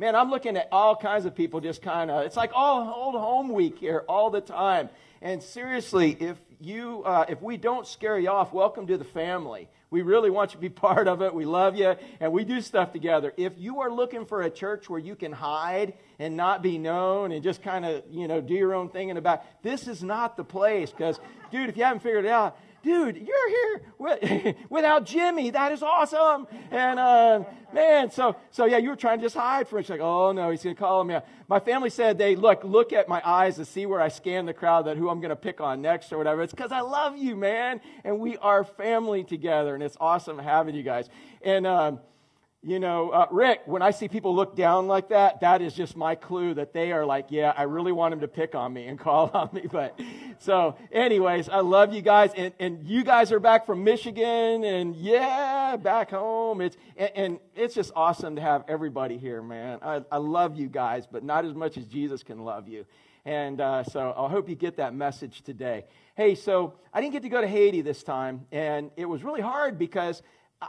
man, I'm looking at all kinds of people just kind of, it's like all old home week here all the time. And seriously, if you, uh, if we don't scare you off, welcome to the family. We really want you to be part of it. We love you, and we do stuff together. If you are looking for a church where you can hide and not be known and just kind of, you know, do your own thing in the back, this is not the place. Because, dude, if you haven't figured it out, dude, you're here without Jimmy. That is awesome. And uh, man, so so yeah, you were trying to just hide from it. She's like, oh no, he's gonna call me. My family said they look look at my eyes to see where I scan the crowd that who I'm gonna pick on next or whatever. It's because I love you, man, and we are family together, and it's awesome having you guys. And um, you know, uh, Rick, when I see people look down like that, that is just my clue that they are like, yeah, I really want him to pick on me and call on me. But so, anyways, I love you guys. And, and you guys are back from Michigan and yeah, back home. It's, and, and it's just awesome to have everybody here, man. I, I love you guys, but not as much as Jesus can love you. And uh, so I hope you get that message today. Hey, so I didn't get to go to Haiti this time, and it was really hard because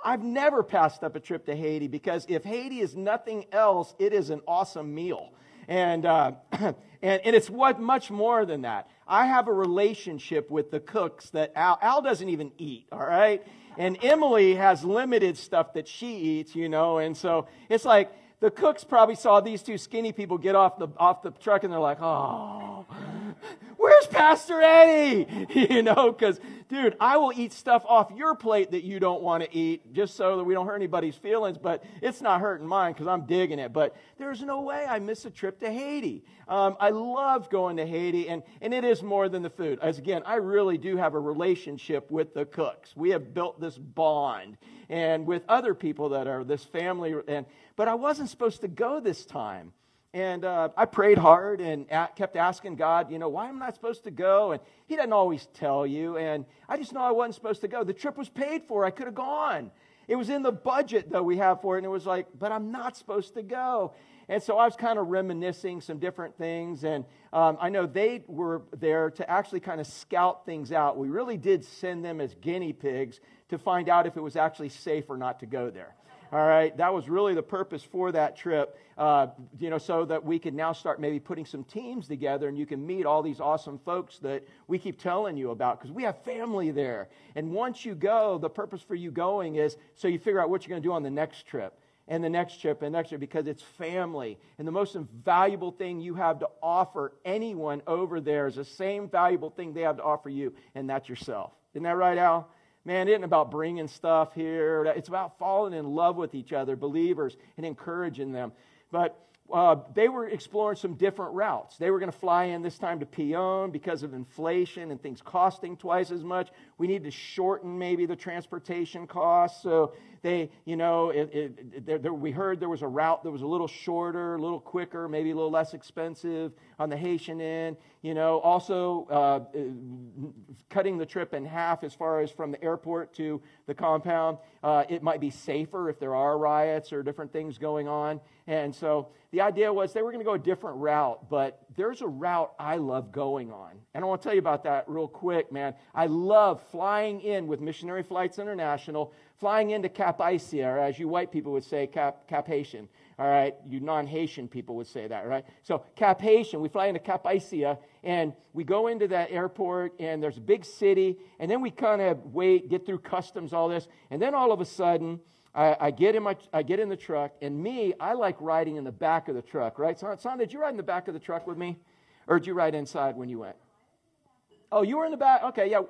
I've never passed up a trip to Haiti because if Haiti is nothing else, it is an awesome meal. And, uh, and, and it's what much more than that. I have a relationship with the cooks that Al, Al doesn't even eat, all right? And Emily has limited stuff that she eats, you know, and so it's like the cooks probably saw these two skinny people get off the, off the truck and they're like, oh, where's Pastor Eddie? You know, because, dude, I will eat stuff off your plate that you don't want to eat just so that we don't hurt anybody's feelings, but it's not hurting mine because I'm digging it. But there's no way I miss a trip to Haiti. Um, I love going to Haiti, and, and it is more than the food. As again, I really do have a relationship with the cooks. We have built this bond, and with other people that are this family. And, but I wasn't supposed to go this time. And uh, I prayed hard and kept asking God, you know, why am I not supposed to go? And He doesn't always tell you. And I just know I wasn't supposed to go. The trip was paid for. I could have gone. It was in the budget, though, we have for it. And it was like, but I'm not supposed to go. And so I was kind of reminiscing some different things. And um, I know they were there to actually kind of scout things out. We really did send them as guinea pigs to find out if it was actually safe or not to go there. All right, that was really the purpose for that trip, uh, you know, so that we could now start maybe putting some teams together and you can meet all these awesome folks that we keep telling you about because we have family there. And once you go, the purpose for you going is so you figure out what you're going to do on the next trip and the next trip and the next trip because it's family. And the most valuable thing you have to offer anyone over there is the same valuable thing they have to offer you, and that's yourself. Isn't that right, Al? Man, it isn't about bringing stuff here. It's about falling in love with each other, believers, and encouraging them. But uh, they were exploring some different routes. They were going to fly in this time to Pignon because of inflation and things costing twice as much. We need to shorten maybe the transportation costs. So they, you know, it, it, there, there, we heard there was a route that was a little shorter, a little quicker, maybe a little less expensive on the Haitian end. You know, also uh, cutting the trip in half as far as from the airport to the compound. Uh, it might be safer if there are riots or different things going on. And so the idea was they were going to go a different route, but there's a route I love going on. And I want to tell you about that real quick, man. I love flying in with Missionary Flights International, flying into Cap Haïtien, or as you white people would say, Cap, Cap Haitian. All right, you non Haitian people would say that, right? So, Cap Haitian, we fly into Cap Haïtien, and we go into that airport, and there's a big city, and then we kind of wait, get through customs, all this, and then all of a sudden, I, I, get in my, I get in the truck, and me, I like riding in the back of the truck, right? Son, son, did you ride in the back of the truck with me? Or did you ride inside when you went? Oh, you were in the back? Okay, yeah.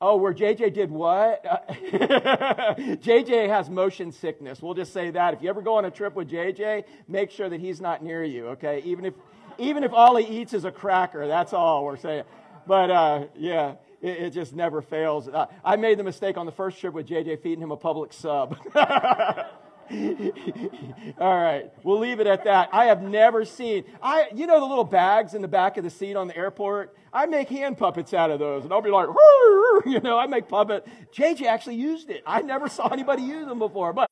Oh, where JJ did what? JJ has motion sickness. We'll just say that. If you ever go on a trip with JJ, make sure that he's not near you, okay? Even if, even if all he eats is a cracker, that's all we're saying. But uh, yeah, it, it, just never fails. Uh, I made the mistake on the first trip with JJ feeding him a Publix sub. All right, we'll leave it at that. I have never seen I you know the little bags in the back of the seat on the airport? I make hand puppets out of those, and I'll be like, you know, I make puppet. JJ actually used it. I never saw anybody use them before, but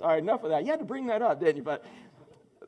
all right, enough of that. You had to bring that up, didn't you? But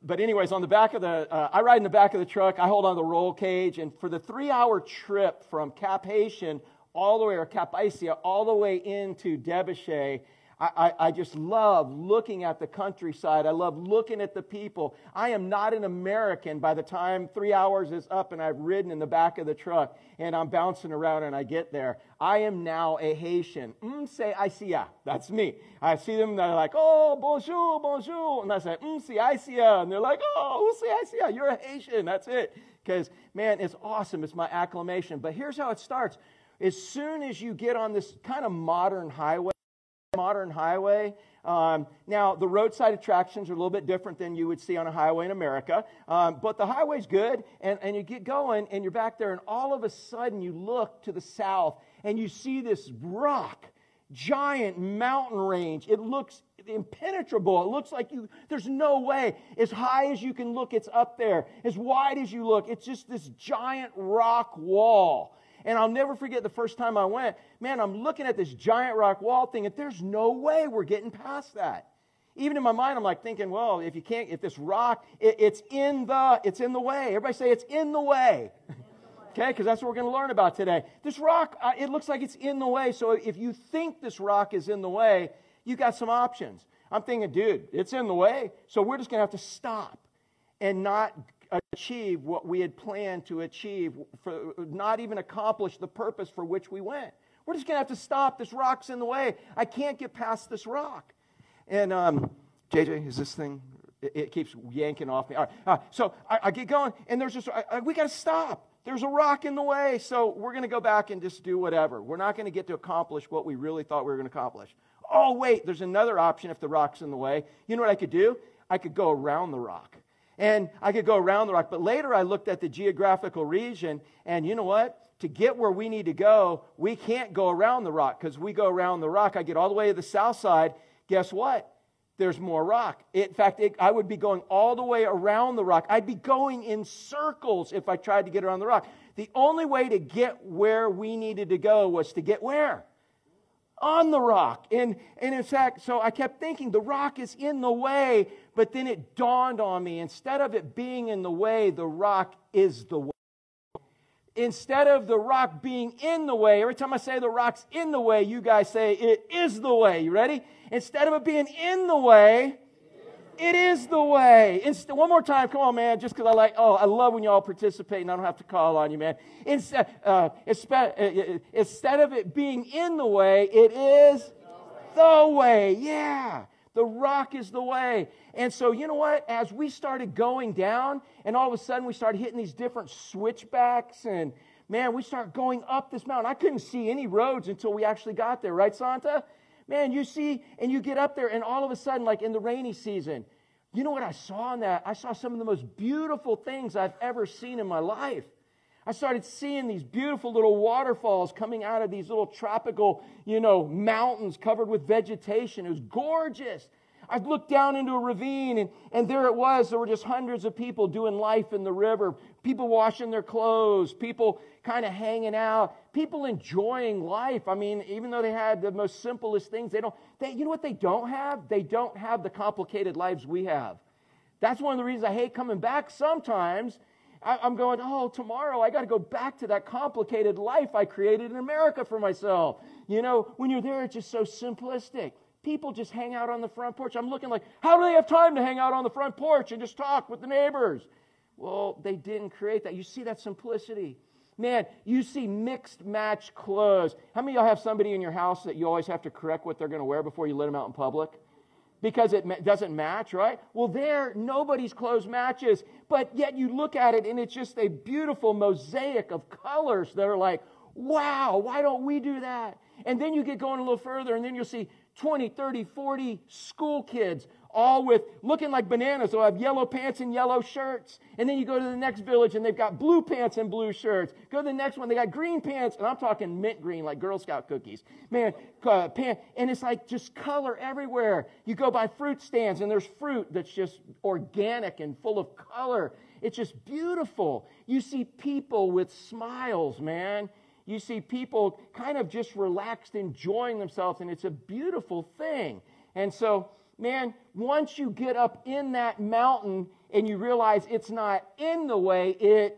but anyways, on the back of the, uh, I ride in the back of the truck. I hold on the roll cage, and for the three-hour trip from Cap Haitian all the way or Cap Haïtien all the way into Debochet, I, I, I, just love looking at the countryside. I love looking at the people. I am not an American by the time three hours is up and I've ridden in the back of the truck and I'm bouncing around and I get there. I am now a Haitian. Mm, say, I see ya. That's me. I see them they're like, oh, bonjour, bonjour. And I say, mm, see, I see ya. And they're like, oh, see, I see ya. You're a Haitian. That's it. Because, man, it's awesome. It's my acclamation. But here's how it starts. As soon as you get on this kind of modern highway, modern highway. Um, now, the roadside attractions are a little bit different than you would see on a highway in America, um, but the highway's good, and, and you get going, and you're back there, and all of a sudden you look to the south, and you see this rock, giant mountain range. It looks impenetrable. It looks like you, there's no way. As high as you can look, it's up there. As wide as you look, it's just this giant rock wall. And I'll never forget the first time I went, man, I'm looking at this giant rock wall thing, and there's no way we're getting past that. Even in my mind, I'm like thinking, well, if you can't, if this rock, it, it's in the, it's in the way. Everybody say it's in the way. okay, because that's what we're going to learn about today. This rock, uh, it looks like it's in the way. So if you think this rock is in the way, you got some options. I'm thinking, dude, it's in the way. So we're just going to have to stop and not achieve what we had planned to achieve, for, not even accomplish the purpose for which we went. We're just going to have to stop. This rock's in the way. I can't get past this rock. And um, JJ, is this thing? It, it, keeps yanking off me. All right, so I, I, get going, and there's just I, I, we got to stop. There's a rock in the way, so we're going to go back and just do whatever. We're not going to get to accomplish what we really thought we were going to accomplish. Oh wait, there's another option if the rock's in the way. You know what I could do? I could go around the rock and I could go around the rock. But later I looked at the geographical region, and you know what? To get where we need to go, we can't go around the rock because we go around the rock. I get all the way to the south side. Guess what? There's more rock. In fact, it, I would be going all the way around the rock. I'd be going in circles if I tried to get around the rock. The only way to get where we needed to go was to get where? on the rock. And, and in fact, so I kept thinking the rock is in the way, but then it dawned on me instead of it being in the way, the rock is the way. Instead of the rock being in the way, every time I say the rock's in the way, you guys say it is the way. You ready? Instead of it being in the way, it is the way. One more time, come on, man, just because I like, oh, I love when y'all participate and I don't have to call on you, man. Instead, uh, uh, uh, instead of it being in the way, it is the way. Yeah. The rock is the way. And so, you know what? As we started going down, and all of a sudden we started hitting these different switchbacks, and man, we start going up this mountain. I couldn't see any roads until we actually got there, right, Santa? Man, you see, and you get up there, and all of a sudden, like in the rainy season, you know what I saw in that? I saw some of the most beautiful things I've ever seen in my life. I started seeing these beautiful little waterfalls coming out of these little tropical, you know, mountains covered with vegetation. It was gorgeous. I looked down into a ravine, and, and there it was. There were just hundreds of people doing life in the river, people washing their clothes, people kind of hanging out, people enjoying life. I mean, even though they had the most simplest things, they don't, they, you know what they don't have? They don't have the complicated lives we have. That's one of the reasons I hate coming back sometimes. I'm going, oh, tomorrow I got to go back to that complicated life I created in America for myself. You know, when you're there, it's just so simplistic. People just hang out on the front porch. I'm looking like, how do they have time to hang out on the front porch and just talk with the neighbors? Well, they didn't create that. You see that simplicity. Man, you see mixed match clothes. How many of y'all have somebody in your house that you always have to correct what they're going to wear before you let them out in public? Because it doesn't match, right? Well, there, nobody's clothes matches. But yet you look at it and it's just a beautiful mosaic of colors that are like, wow, why don't we do that? And then you get going a little further and then you'll see 20, 30, 40 school kids, all with looking like bananas. They'll have yellow pants and yellow shirts. And then you go to the next village and they've got blue pants and blue shirts. Go to the next one, they got green pants, and I'm talking mint green, like Girl Scout cookies. Man, uh, and it's like just color everywhere. You go by fruit stands and there's fruit that's just organic and full of color. It's just beautiful. You see people with smiles, man you see people kind of just relaxed, enjoying themselves, and it's a beautiful thing. And so, man, once you get up in that mountain and you realize it's not in the way, it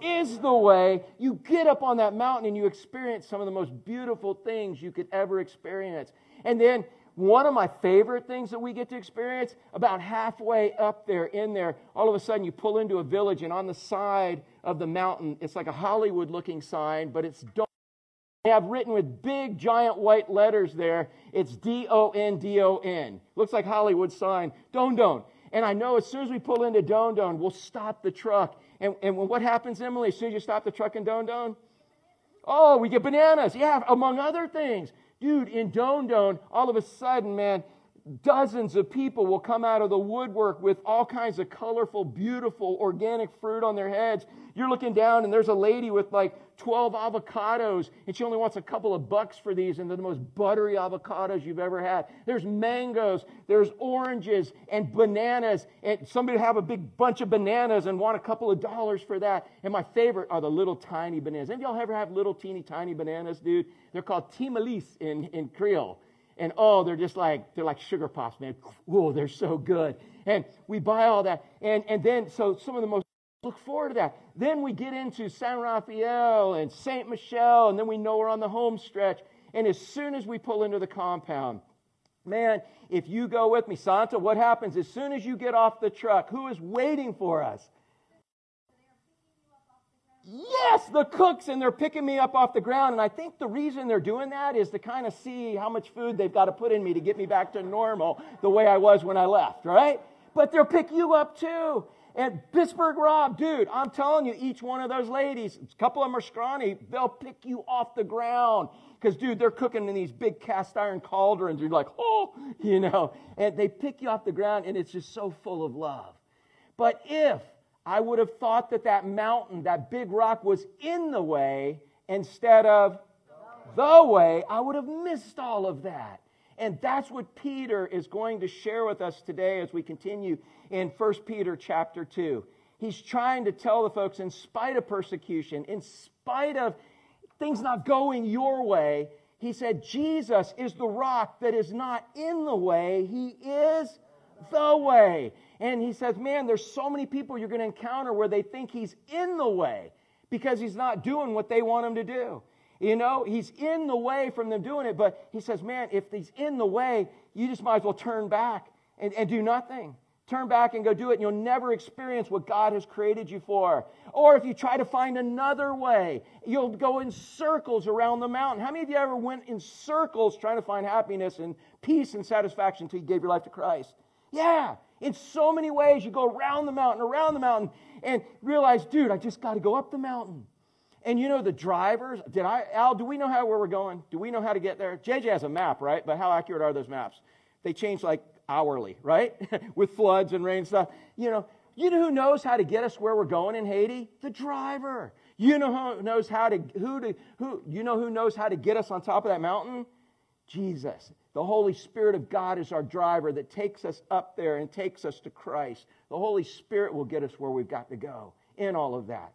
is the way, you get up on that mountain and you experience some of the most beautiful things you could ever experience. And then one of my favorite things that we get to experience, about halfway up there, in there, all of a sudden you pull into a village, and on the side of the mountain, it's like a Hollywood looking sign, but it's dark. Have written with big giant white letters there, it's D O N D O N. Looks like Hollywood sign, Don Don. And I know as soon as we pull into Don Don, we'll stop the truck. And, and what happens, Emily, as soon as you stop the truck in Don Don? Oh, we get bananas. Yeah, among other things. Dude, in Don Don, all of a sudden, man, dozens of people will come out of the woodwork with all kinds of colorful, beautiful, organic fruit on their heads. You're looking down, and there's a lady with like 12 avocados, and she only wants a couple of bucks for these, and they're the most buttery avocados you've ever had. There's mangoes, there's oranges, and bananas, and somebody have a big bunch of bananas and want a couple of dollars for that. And my favorite are the little tiny bananas. Any of y'all ever have little teeny tiny bananas, dude? They're called timalis in, in Creole. And oh, they're just like, they're like sugar pops, man. Oh, they're so good. And we buy all that. And, and then, so some of the most look forward to that. Then we get into San Rafael and St. Michel, and then we know we're on the home stretch. And as soon as we pull into the compound, man, if you go with me, Santa, what happens? As soon as you get off the truck, who is waiting for us? Yes, the cooks, and they're picking me up off the ground. And I think the reason they're doing that is to kind of see how much food they've got to put in me to get me back to normal the way I was when I left, right? But they'll pick you up too. And Pittsburgh Rob, dude, I'm telling you, each one of those ladies, a couple of them are scrawny, they'll pick you off the ground. Because, dude, they're cooking in these big cast iron cauldrons. You're like, oh, you know, and they pick you off the ground, and it's just so full of love. But if I would have thought that that mountain, that big rock, was in the way instead of the way. I would have missed all of that. And that's what Peter is going to share with us today as we continue in 1 Peter chapter 2. He's trying to tell the folks, in spite of persecution, in spite of things not going your way, he said, Jesus is the rock that is not in the way, he is the way. And he says, Man, there's so many people you're going to encounter where they think he's in the way because he's not doing what they want him to do. You know, he's in the way from them doing it, but he says, Man, if he's in the way, you just might as well turn back and, and do nothing. Turn back and go do it, and you'll never experience what God has created you for. Or if you try to find another way, you'll go in circles around the mountain. How many of you ever went in circles trying to find happiness and peace and satisfaction until you gave your life to Christ? Yeah, in so many ways, you go around the mountain, around the mountain, and realize, dude, I just got to go up the mountain. And you know the drivers. Did I, Al? Do we know how where we're going? Do we know how to get there? JJ has a map, right? But how accurate are those maps? They change like hourly, right? With floods and rain stuff. You know, you know who knows how to get us where we're going in Haiti? The driver. You know who knows how to who to who you know who knows how to get us on top of that mountain? Jesus. The Holy Spirit of God is our driver that takes us up there and takes us to Christ. The Holy Spirit will get us where we've got to go in all of that.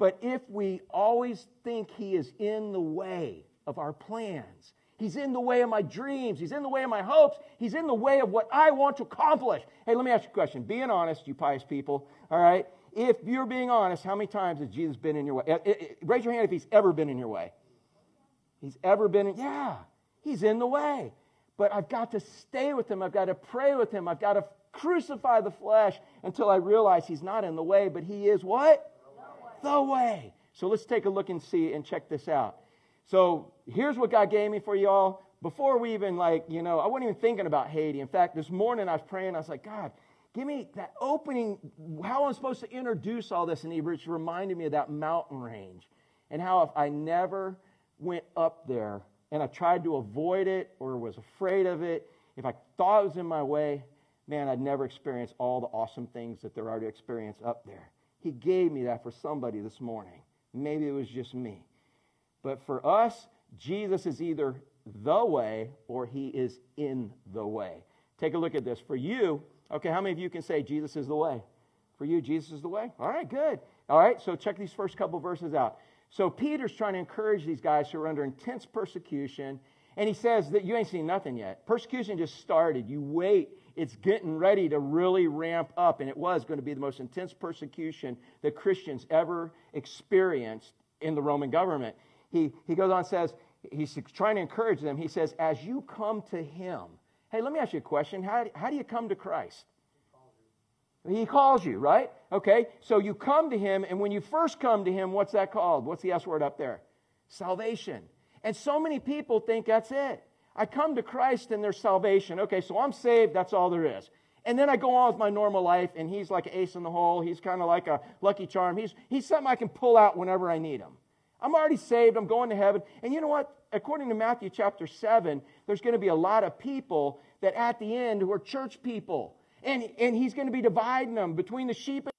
But if we always think He is in the way of our plans, He's in the way of my dreams, He's in the way of my hopes, He's in the way of what I want to accomplish. Hey, let me ask you a question. Being honest, you pious people, all right? If you're being honest, how many times has Jesus been in your way? It, it, raise your hand if He's ever been in your way. He's ever been in, yeah, He's in the way but I've got to stay with him. I've got to pray with him. I've got to crucify the flesh until I realize he's not in the way, but he is what? The way. So let's take a look and see and check this out. So here's what God gave me for y'all. Before we even, like, you know, I wasn't even thinking about Haiti. In fact, this morning I was praying, I was like, God, give me that opening, how I'm supposed to introduce all this. And he just reminded me of that mountain range and how if I never went up there, and I tried to avoid it or was afraid of it, if I thought it was in my way, man, I'd never experience all the awesome things that there are to experience up there. He gave me that for somebody this morning. Maybe it was just me. But for us, Jesus is either the way or he is in the way. Take a look at this. For you, okay, how many of you can say Jesus is the way? For you, Jesus is the way? All right, good. All right, so check these first couple verses out. So Peter's trying to encourage these guys who are under intense persecution. And he says that you ain't seen nothing yet. Persecution just started. You wait. It's getting ready to really ramp up. And it was going to be the most intense persecution that Christians ever experienced in the Roman government. He, he goes on and says, he's trying to encourage them. He says, as you come to him, Hey, let me ask you a question. How, how do you come to Christ? He calls you, right? Okay, so you come to him, and when you first come to him, what's that called? What's the S word up there? Salvation. And so many people think that's it. I come to Christ and there's salvation. Okay, so I'm saved, that's all there is. And then I go on with my normal life, and he's like an ace in the hole. He's kind of like a lucky charm. He's, he's something I can pull out whenever I need him. I'm already saved. I'm going to heaven. And you know what? According to Matthew chapter 7, there's going to be a lot of people that at the end who are church people. And, and he's going to be dividing them between the sheep and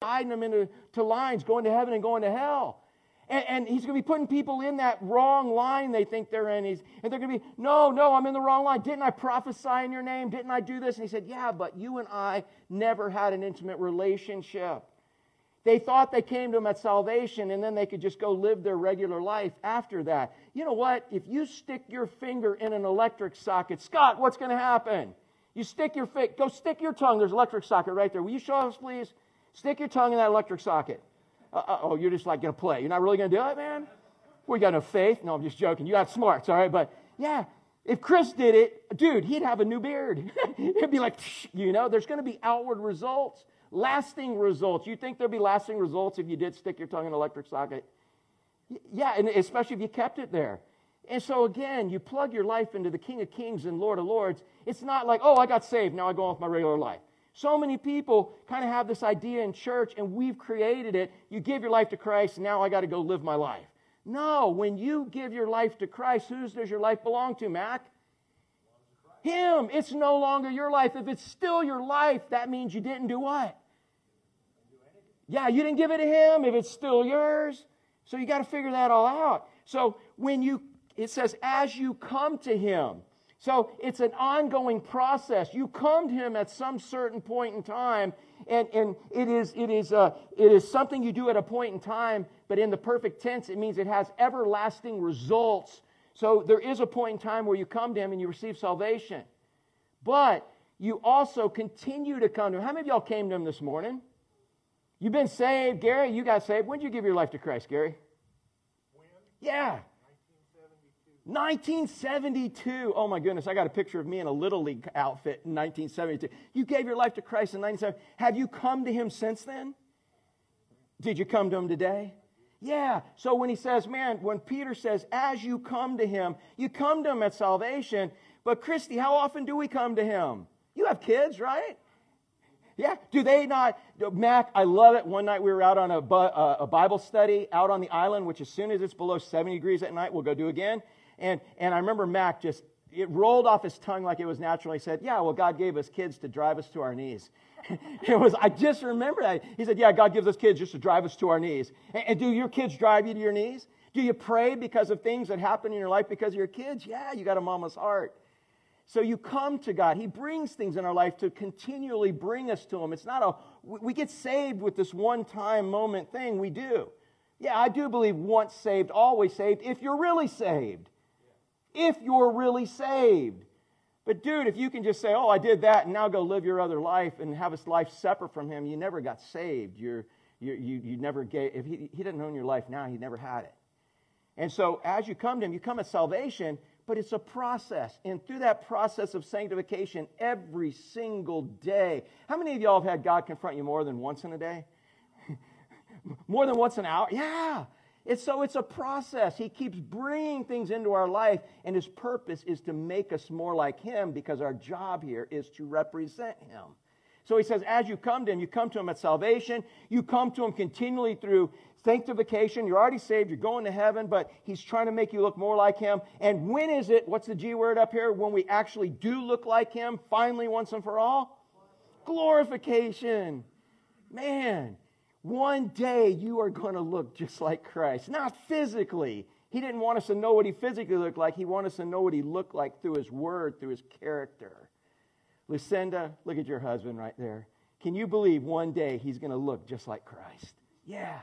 dividing them into to lines, going to heaven and going to hell. And, and, he's going to be putting people in that wrong line they think they're in. He's, and they're going to be, no, no, I'm in the wrong line. Didn't I prophesy in your name? Didn't I do this? And he said, yeah, but you and I never had an intimate relationship. They thought they came to him at salvation and then they could just go live their regular life after that. You know what? If you stick your finger in an electric socket, Scott, what's going to happen? You stick your finger, go stick your tongue. There's an electric socket right there. Will you show us, please? Stick your tongue in that electric socket. Uh, oh, you're just like going to play. You're not really going to do it, man? We got no faith. No, I'm just joking. You got smarts, all right? But yeah, if Chris did it, dude, he'd have a new beard. It'd be like, you know, there's going to be outward results, lasting results. You think there'd be lasting results if you did stick your tongue in an electric socket? Yeah, and especially if you kept it there. And so again, you plug your life into the King of Kings and Lord of Lords. It's not like, oh, I got saved, now I go on with my regular life. So many people kind of have this idea in church, and we've created it. You give your life to Christ, now I got to go live my life. No, when you give your life to Christ, whose does your life belong to, Mac? Him. It's no longer your life. If it's still your life, that means you didn't do what? Yeah, you didn't give it to him if it's still yours. So you got to figure that all out. So when you, it says, as you come to him, so it's an ongoing process. You come to Him at some certain point in time, and, and it, is, it, is, uh, it is something you do at a point in time, but in the perfect tense, it means it has everlasting results. So there is a point in time where you come to Him and you receive salvation. But you also continue to come to Him. How many of y'all came to Him this morning? You've been saved. Gary, you got saved. When did you give your life to Christ, Gary? When? Yeah. 1972. Oh my goodness, I got a picture of me in a Little League outfit in 1972. You gave your life to Christ in 1970. Have you come to Him since then? Did you come to Him today? Yeah. So when he says, man, when Peter says, as you come to Him, you come to Him at salvation. But Christy, how often do we come to Him? You have kids, right? Yeah. Do they not? Mac, I love it. One night we were out on a, uh, a Bible study out on the island, which as soon as it's below 70 degrees at night, we'll go do again. And, and I remember Mac just, it rolled off his tongue like it was natural. He said, Yeah, well, God gave us kids to drive us to our knees. it was, I just remember that. He said, Yeah, God gives us kids just to drive us to our knees. And, and do your kids drive you to your knees? Do you pray because of things that happen in your life because of your kids? Yeah, you got a mama's heart. So you come to God. He brings things in our life to continually bring us to Him. It's not a, we get saved with this one time moment thing. We do. Yeah, I do believe once saved, always saved, if you're really saved if you're really saved. But, dude, if you can just say, oh, I did that, and now go live your other life and have a life separate from Him, you never got saved. You're, you, you, you never gave, if he, he didn't own your life now, He never had it. And so, as you come to Him, you come at salvation, but it's a process. And through that process of sanctification, every single day, how many of y'all have had God confront you more than once in a day? more than once an hour? Yeah. It's so it's a process. He keeps bringing things into our life, and his purpose is to make us more like him because our job here is to represent him. So he says, as you come to him, you come to him at salvation, you come to him continually through sanctification. You're already saved, you're going to heaven, but he's trying to make you look more like him. And when is it, what's the G word up here, when we actually do look like him, finally, once and for all? Glorification. Man, one day you are going to look just like Christ. Not physically. He didn't want us to know what he physically looked like. He wanted us to know what he looked like through his word, through his character. Lucinda, look at your husband right there. Can you believe one day he's going to look just like Christ? Yeah.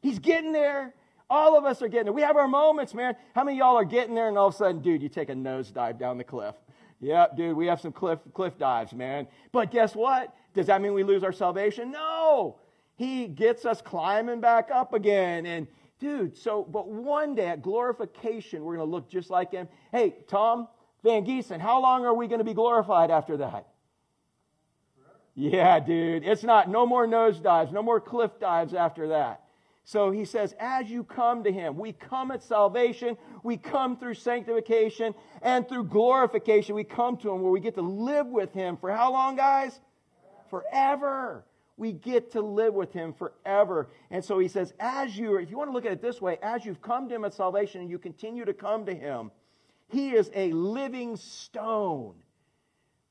He's getting there. All of us are getting there. We have our moments, man. How many y'all are getting there and all of a sudden, dude, you take a nosedive down the cliff? Yep, dude, we have some cliff, cliff dives, man. But guess what? Does that mean we lose our salvation? No. He gets us climbing back up again. And dude, so, but one day at glorification, we're going to look just like him. Hey, Tom, Van Giesen, how long are we going to be glorified after that? Yeah, dude. It's not no more nosedives, no more cliff dives after that. So he says, as you come to him, we come at salvation, we come through sanctification, and through glorification, we come to him where we get to live with him for how long, guys? Forever. We get to live with him forever. And so he says, as you, if you want to look at it this way, as you've come to him at salvation and you continue to come to him, he is a living stone.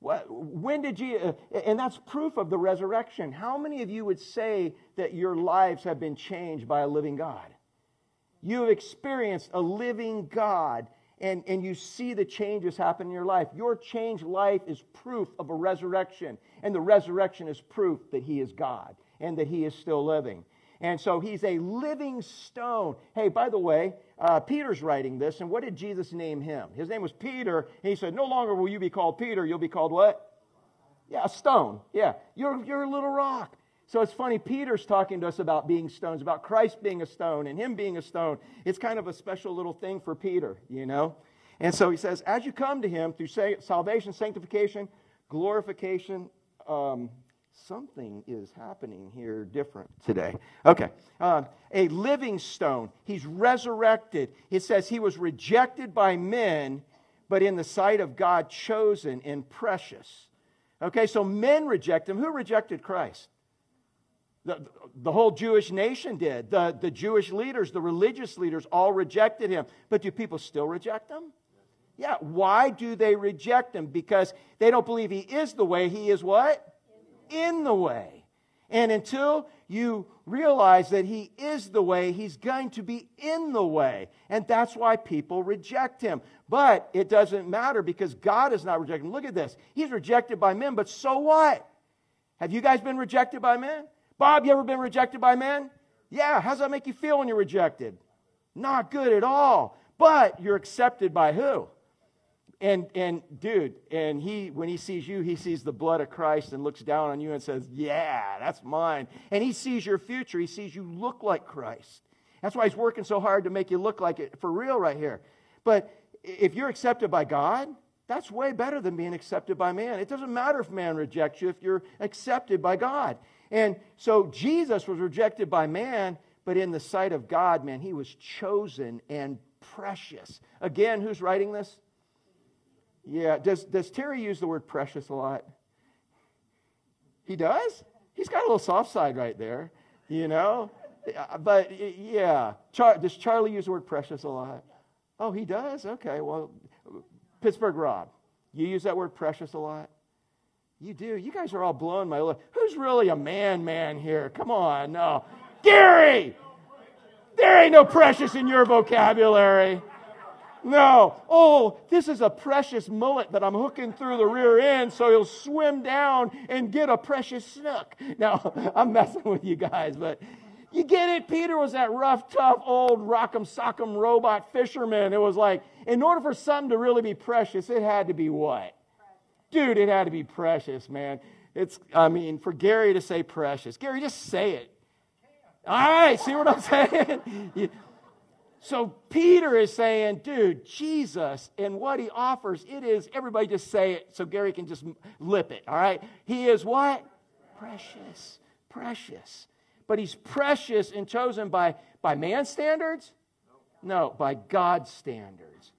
What, when did you, and that's proof of the resurrection. How many of you would say that your lives have been changed by a living God? You have experienced a living God and, and you see the changes happen in your life. Your changed life is proof of a resurrection, and the resurrection is proof that He is God and that He is still living. And so He's a living stone. Hey, by the way, uh, Peter's writing this, and what did Jesus name him? His name was Peter, and he said, No longer will you be called Peter, you'll be called what? Yeah, a stone. Yeah, you're, you're a little rock. So it's funny, Peter's talking to us about being stones, about Christ being a stone and him being a stone. It's kind of a special little thing for Peter, you know? And so he says, as you come to him through salvation, sanctification, glorification, um, something is happening here different today. Okay. Um, a living stone. He's resurrected. It says he was rejected by men, but in the sight of God, chosen and precious. Okay, so men reject him. Who rejected Christ? The, the whole Jewish nation did. The, the Jewish leaders, the religious leaders, all rejected him. But do people still reject him? Yeah. Why do they reject him? Because they don't believe he is the way. He is what? in the way. And until you realize that He is the way, He's going to be in the way. And that's why people reject Him. But it doesn't matter because God is not rejected. Look at this. He's rejected by men, but so what? Have you guys been rejected by men? Bob, you ever been rejected by men? Yeah. How's that make you feel when you're rejected? Not good at all. But you're accepted by who? and and dude and he when he sees you he sees the blood of christ and looks down on you and says yeah that's mine and he sees your future he sees you look like christ that's why he's working so hard to make you look like it for real right here but if you're accepted by god that's way better than being accepted by man it doesn't matter if man rejects you if you're accepted by god and so jesus was rejected by man but in the sight of god man he was chosen and precious again who's writing this yeah. Does, does Terry use the word precious a lot? He does? He's got a little soft side right there, you know? Uh, but yeah. Char- does Charlie use the word precious a lot? Oh, he does? Okay. Well, Pittsburgh Rob, you use that word precious a lot? You do. You guys are all blowing my look. Who's really a man man here? Come on. No. Gary! There ain't no precious in your vocabulary. No. Oh, this is a precious mullet that I'm hooking through the rear end so he'll swim down and get a precious snook. Now, I'm messing with you guys, but you get it? Peter was that rough, tough, old rock'em sock'em robot fisherman. It was like, in order for something to really be precious, it had to be what? Dude, it had to be precious, man. It's, I mean, for Gary to say precious. Gary, just say it. All right, see what I'm saying? So Peter is saying, dude, Jesus and what he offers, it is, everybody just say it so Gary can just lip it, all right? He is what? Precious. Precious. But he's precious and chosen by, by man's standards? No, by God's standards.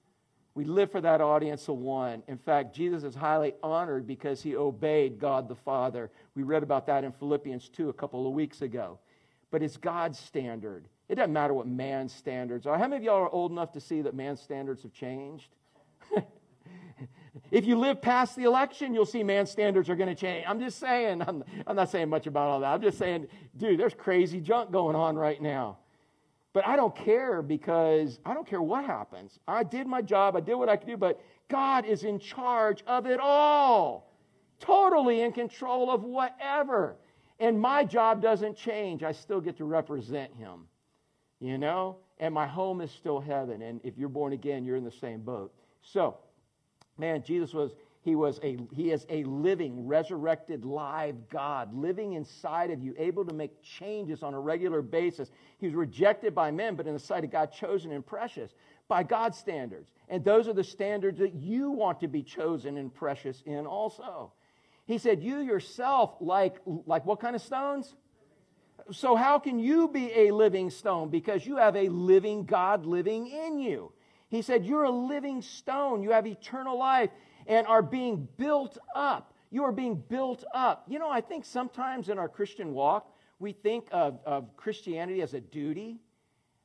We live for that audience of one. In fact, Jesus is highly honored because he obeyed God the Father. We read about that in Philippians 2 a couple of weeks ago. But it's God's standard. It doesn't matter what man's standards are. How many of y'all are old enough to see that man's standards have changed? if you live past the election, you'll see man's standards are going to change. I'm just saying, I'm, I'm not saying much about all that. I'm just saying, dude, there's crazy junk going on right now. But I don't care because I don't care what happens. I did my job, I did what I could do, but God is in charge of it all, totally in control of whatever. And my job doesn't change. I still get to represent Him you know? And my home is still heaven. And if you're born again, you're in the same boat. So, man, Jesus was, he was a, he is a living, resurrected, live God, living inside of you, able to make changes on a regular basis. He was rejected by men, but in the sight of God, chosen and precious. by God's standards. And those are the standards that you want to be chosen and precious in also. He said, You yourself, like, like what kind of stones? So, how can you be a living stone? Because you have a living God living in you. He said, You're a living stone. You have eternal life and are being built up. You are being built up. You know, I think sometimes in our Christian walk, we think of, of Christianity as a duty.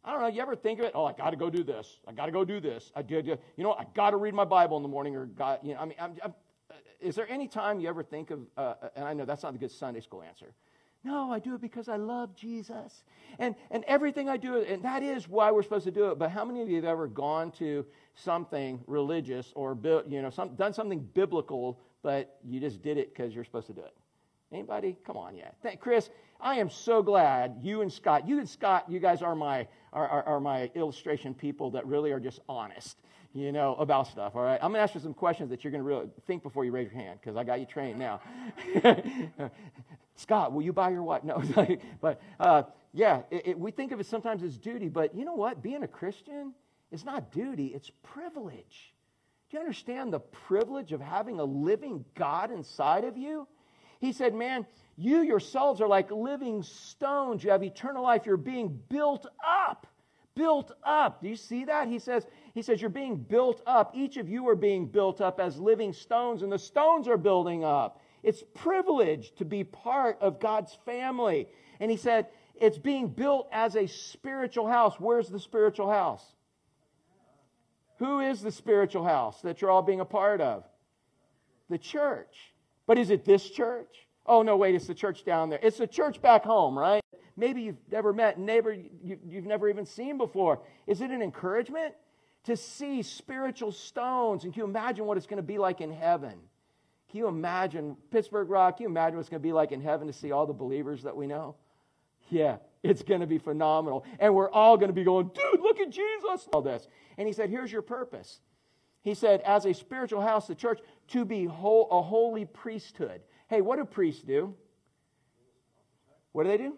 I don't know. You ever think of it? Oh, I got to go do this. I got to go do this. I did. Uh, you know, I got to read my Bible in the morning, or God. You know, I mean, I'm, I'm, uh, is there any time you ever think of? Uh, uh, and I know that's not a good Sunday school answer. No, I do it because I love Jesus. And, and everything I do, and that is why we're supposed to do it. But how many of you have ever gone to something religious or you know, some, done something biblical, but you just did it because you're supposed to do it? Anybody? Come on, yeah. Thank, Chris, I am so glad you and Scott, you and Scott, you guys are my, are, are, are my illustration people that really are just honest, you know, about stuff, all right? I'm going to ask you some questions that you're going to really think before you raise your hand because I got you trained now. Scott, will you buy your wife? No, but uh, yeah, it, it, we think of it sometimes as duty, but you know what? Being a Christian is not duty, it's privilege. Do you understand the privilege of having a living God inside of you? He said, Man, you yourselves are like living stones. You have eternal life. You're being built up. Built up. Do you see that? He says, he says, You're being built up. Each of you are being built up as living stones, and the stones are building up. It's privilege to be part of God's family. And he said, It's being built as a spiritual house. Where's the spiritual house? Who is the spiritual house that you're all being a part of? The church. But is it this church? Oh, no, wait, it's the church down there. It's the church back home, right? Maybe you've never met, neighbor you, you've never even seen before. Is it an encouragement to see spiritual stones? And can you imagine what it's going to be like in heaven? Can you imagine Pittsburgh Rock? Can you imagine what it's going to be like in heaven to see all the believers that we know? Yeah, it's going to be phenomenal. And we're all going to be going, dude, look at Jesus. All this. And he said, here's your purpose. He said, as a spiritual house, the church, to be whole, a holy priesthood. Hey, what do priests do? What do they do?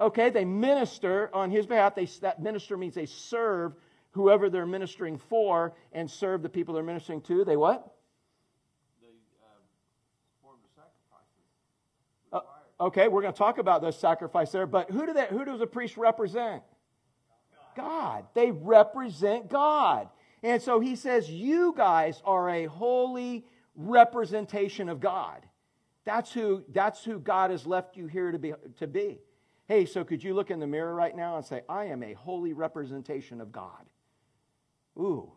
Okay, they minister on his behalf. They, that minister means they serve whoever they're ministering for and serve the people they're ministering to. They what? They uh, the sacrifices. Uh, okay, we're going to talk about those sacrifices there. But who, do they, who does a priest represent? God. They represent God. And so he says, You guys are a holy representation of God. That's who, that's who God has left you here to be, to be. Hey, so could you look in the mirror right now and say, I am a holy representation of God? Ooh,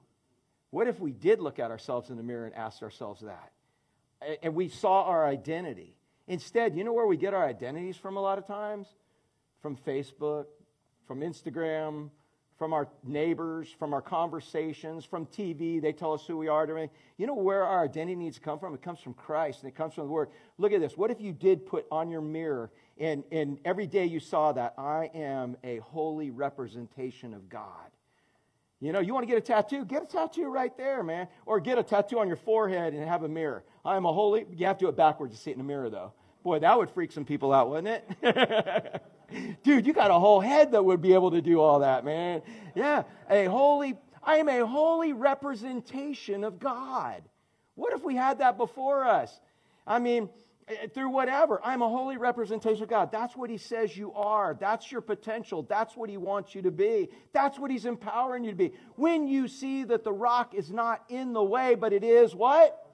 what if we did look at ourselves in the mirror and asked ourselves that? And we saw our identity. Instead, you know where we get our identities from a lot of times? From Facebook, from Instagram, from our neighbors, from our conversations, from TV. They tell us who we are. You know where our identity needs to come from? It comes from Christ and it comes from the Word. Look at this. What if you did put on your mirror and, and every day you saw that I am a holy representation of God? You know, you want to get a tattoo? Get a tattoo right there, man. Or get a tattoo on your forehead and have a mirror. I am a holy. You have to do it backwards to see it in the mirror, though. Boy, that would freak some people out, wouldn't it? Dude, you got a whole head that would be able to do all that, man. Yeah, a holy, I am a holy representation of God. What if we had that before us? I mean, Uh, through whatever. I'm a holy representation of God. That's what He says you are. That's your potential. That's what He wants you to be. That's what He's empowering you to be. When you see that the rock is not in the way, but it is what?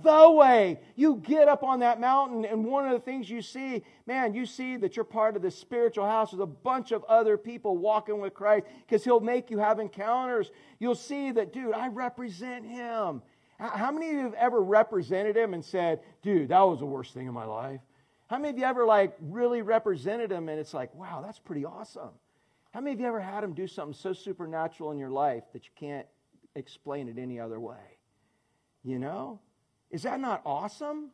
the way. You get up on that mountain, and one of the things you see, man, you see that you're part of this spiritual house with a bunch of other people walking with Christ because He'll make you have encounters. You'll see that, dude, I represent Him. How many of you have ever represented Him and said, dude, that was the worst thing in my life? How many of you ever like really represented Him and it's like, wow, that's pretty awesome? How many of you ever had Him do something so supernatural in your life that you can't explain it any other way? You know? Is that not awesome?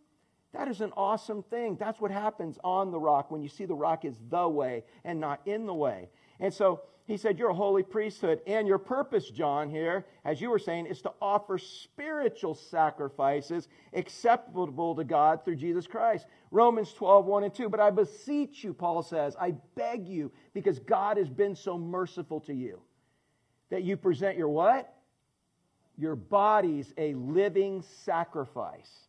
That is an awesome thing. That's what happens on the rock when you see the rock is the way and not in the way. And so he said, You're a holy priesthood. And your purpose, John, here, as you were saying, is to offer spiritual sacrifices acceptable to God through Jesus Christ. Romans 12, 1 and 2. But I beseech you, Paul says, I beg you, because God has been so merciful to you. that you present your what? Your bodies a living sacrifice.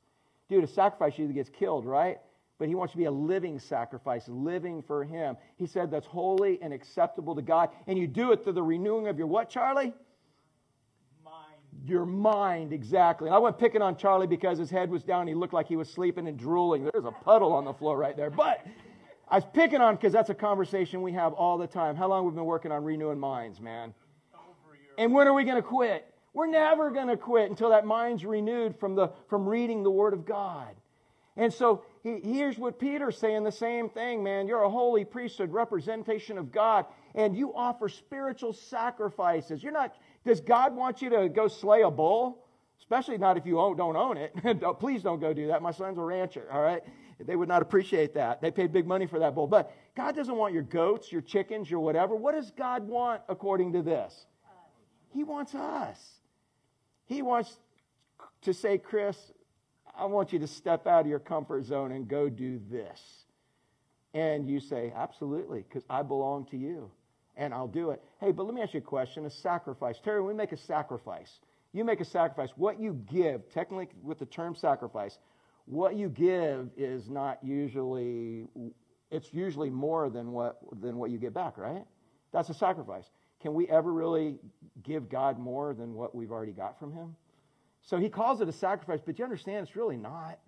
Dude, a sacrifice usually gets killed, right? But he wants to be a living sacrifice, living for him. He said that's holy and acceptable to God. And you do it through the renewing of your what, Charlie? Mind. Your mind, exactly. And I went picking on Charlie because his head was down. He looked like he was sleeping and drooling. There's a puddle on the floor right there. But I was picking on because that's a conversation we have all the time. How long we've been working on renewing minds, man? And when are we going to quit? We're never going to quit until that mind's renewed from, the, from reading the Word of God. And so he, here's what Peter's saying the same thing, man. You're a holy priesthood, representation of God, and you offer spiritual sacrifices. You're not, does God want you to go slay a bull? Especially not if you don't own it. Please don't go do that. My son's a rancher, all right? They would not appreciate that. They paid big money for that bull. But God doesn't want your goats, your chickens, your whatever. What does God want according to this? He wants us. He wants to say, Chris, I want you to step out of your comfort zone and go do this. And you say, absolutely, because I belong to you and I'll do it. Hey, but let me ask you a question a sacrifice. Terry, we make a sacrifice, you make a sacrifice. What you give, technically with the term sacrifice, what you give is not usually, it's usually more than what, than what you get back, right? That's a sacrifice. Can we ever really give God more than what we've already got from Him? So he calls it a sacrifice, but you understand it's really not.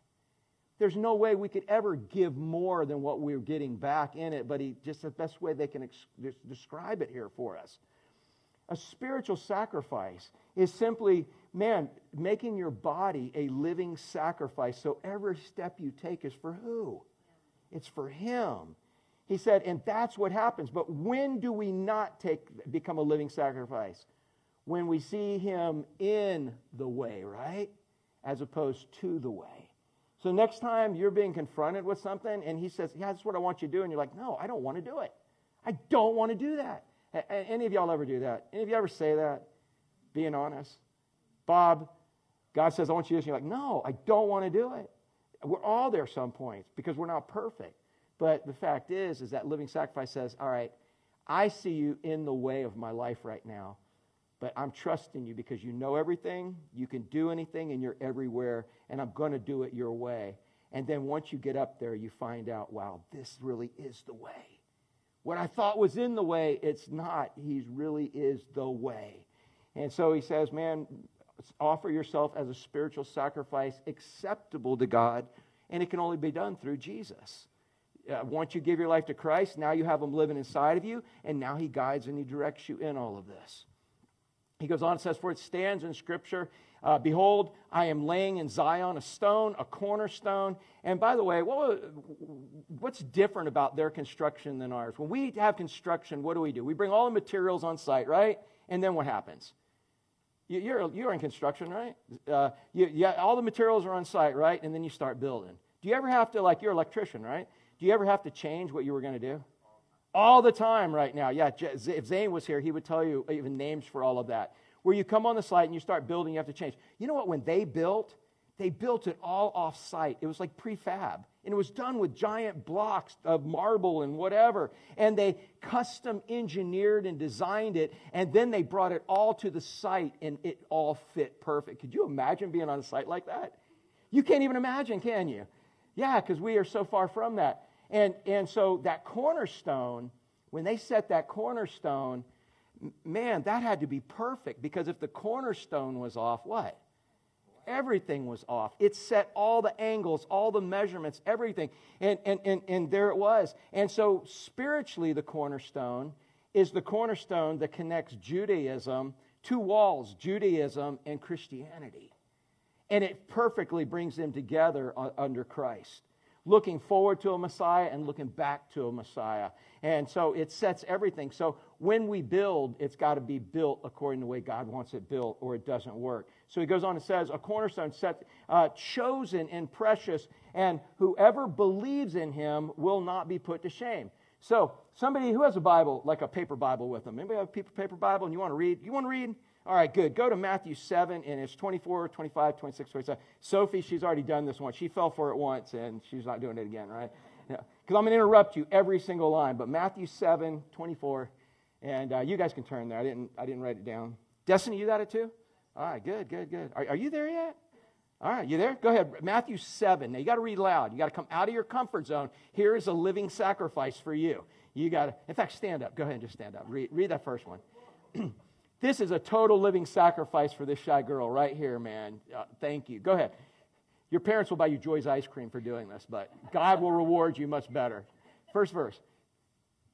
There's no way we could ever give more than what we're getting back in it, but he just the best way they can ex- describe it here for us. A spiritual sacrifice is simply, man, making your body a living sacrifice. So every step you take is for who? It's for him. He said, and that's what happens. But when do we not take become a living sacrifice? When we see him in the way, right? As opposed to the way. So next time you're being confronted with something and he says, Yeah, that's what I want you to do, and you're like, No, I don't want to do it. I don't want to do that. Any of y'all ever do that? Any of you ever say that? Being honest. Bob, God says, I want you to do this. And you're like, No, I don't want to do it. We're all there some points because we're not perfect. But the fact is, is that living sacrifice says, All right, I see you in the way of my life right now, but I'm trusting you because you know everything, you can do anything, and you're everywhere, and I'm going to do it your way. And then once you get up there, you find out, wow, this really is the way. What I thought was in the way, it's not. He really is the way. And so he says, man, offer yourself as a spiritual sacrifice acceptable to God, and it can only be done through Jesus. Uh, once you give your life to Christ, now you have him living inside of you, and now he guides and he directs you in all of this. He goes on and says, For it stands in Scripture, uh, Behold, I am laying in Zion a stone, a cornerstone. And by the way, what, what's different about their construction than ours? When we have construction, what do we do? We bring all the materials on site, right? And then what happens? You- You're, you're in construction, right? Uh, you, yeah, all the materials are on site, right? And then you start building. Do you ever have to, like, you're an electrician, right? Do you ever have to change what you were going to do? All the time right now. Yeah, if Zane was here, he would tell you even names for all of that. Where you come on the site and you start building, you have to change. You know what? When they built, they built it all off site. It was like prefab. And it was done with giant blocks of marble and whatever. And they custom engineered and designed it. And then they brought it all to the site and it all fit perfect. Could you imagine being on a site like that? You can't even imagine, can you? Yeah, because we are so far from that. And, and so that cornerstone, when they set that cornerstone, man, that had to be perfect because if the cornerstone was off, what? Everything was off. It set all the angles, all the measurements, everything. And, and, and, and there it was. And so, spiritually, the cornerstone is the cornerstone that connects Judaism, two walls, Judaism and Christianity. And it perfectly brings them together uh, under Christ. Looking forward to a Messiah and looking back to a Messiah. And so it sets everything. So when we build, it's got to be built according to the way God wants it built, or it doesn't work. So he goes on and says, A cornerstone set, uh, chosen and precious, and whoever believes in him will not be put to shame. So somebody who has a Bible, like a paper Bible with them. Anybody have a paper paper Bible and you want to read? You want to read? All right, good. Go to Matthew 7, and it's 24, 25, 26, 27. Sophie, she's already done this once. She fell for it once, and she's not doing it again, right? Because I'm going to interrupt you every single line. But Matthew 7, 24, And uh, you guys can turn there. I didn't, I didn't write it down. Destiny, you got it too? All right, good, good, good. Are, are you there yet? All right, you there? Go ahead. Matthew 7. Now, you got to read loud. You got to come out of your comfort zone. Here is a living sacrifice for you. You got to, in fact, stand up. Go ahead and just stand up. Read, read that first one. this is a total living sacrifice for this shy girl right here, man. Uh, thank you. Go ahead. Your parents will buy you Joy's ice cream for doing this, but God will reward you much better. First verse.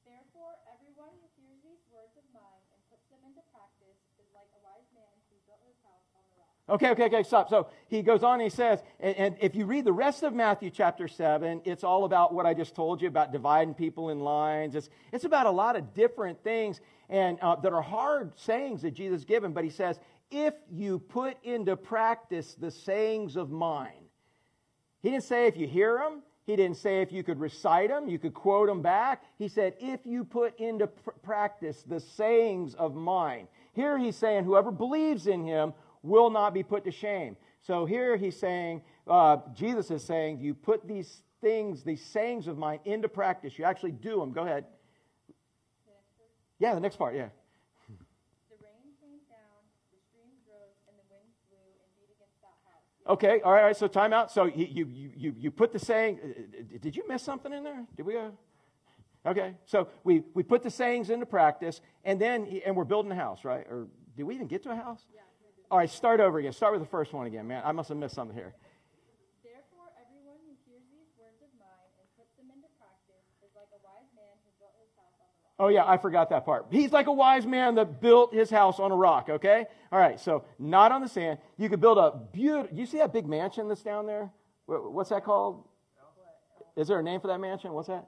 Therefore, everyone who hears these words of mine and puts them into practice is like a wise man who built his house on the rock. Okay, okay, okay, stop. So he goes on and he says, and, and if you read the rest of Matthew chapter 7, it's all about what I just told you about dividing people in lines. It's, it's about a lot of different things and uh, that are hard sayings that Jesus given, but he says, if you put into practice the sayings of mine, he didn't say if you hear them. He didn't say if you could recite them, you could quote them back. He said, if you put into pr- practice the sayings of mine. Here he's saying, whoever believes in him will not be put to shame. So here he's saying, uh, Jesus is saying, you put these things, these sayings of mine into practice. You actually do them. Go ahead. The next verse, Yeah, the next part, yeah. the rain came down, the streams rose, and the winds blew and beat against that house. Okay, all right, all right so time out. So you, you, you- you, put the saying, uh, did you miss something in there? Did we? Uh, okay, so we, we put the sayings into practice, and then, and we're building a house, right? Or did we even get to a house? All right, start over again. Start with the first one again, man. I must have missed something here. Therefore, everyone who hears these words of mine and puts them into practice is like a wise man who built his house on the rock. Oh, yeah, I forgot that part. He's like a wise man that built his house on a rock, okay? All right, so not on the sand. You could build a beautiful, you see that big mansion that's down there? What's that called? Is there a name for that mansion? What's that?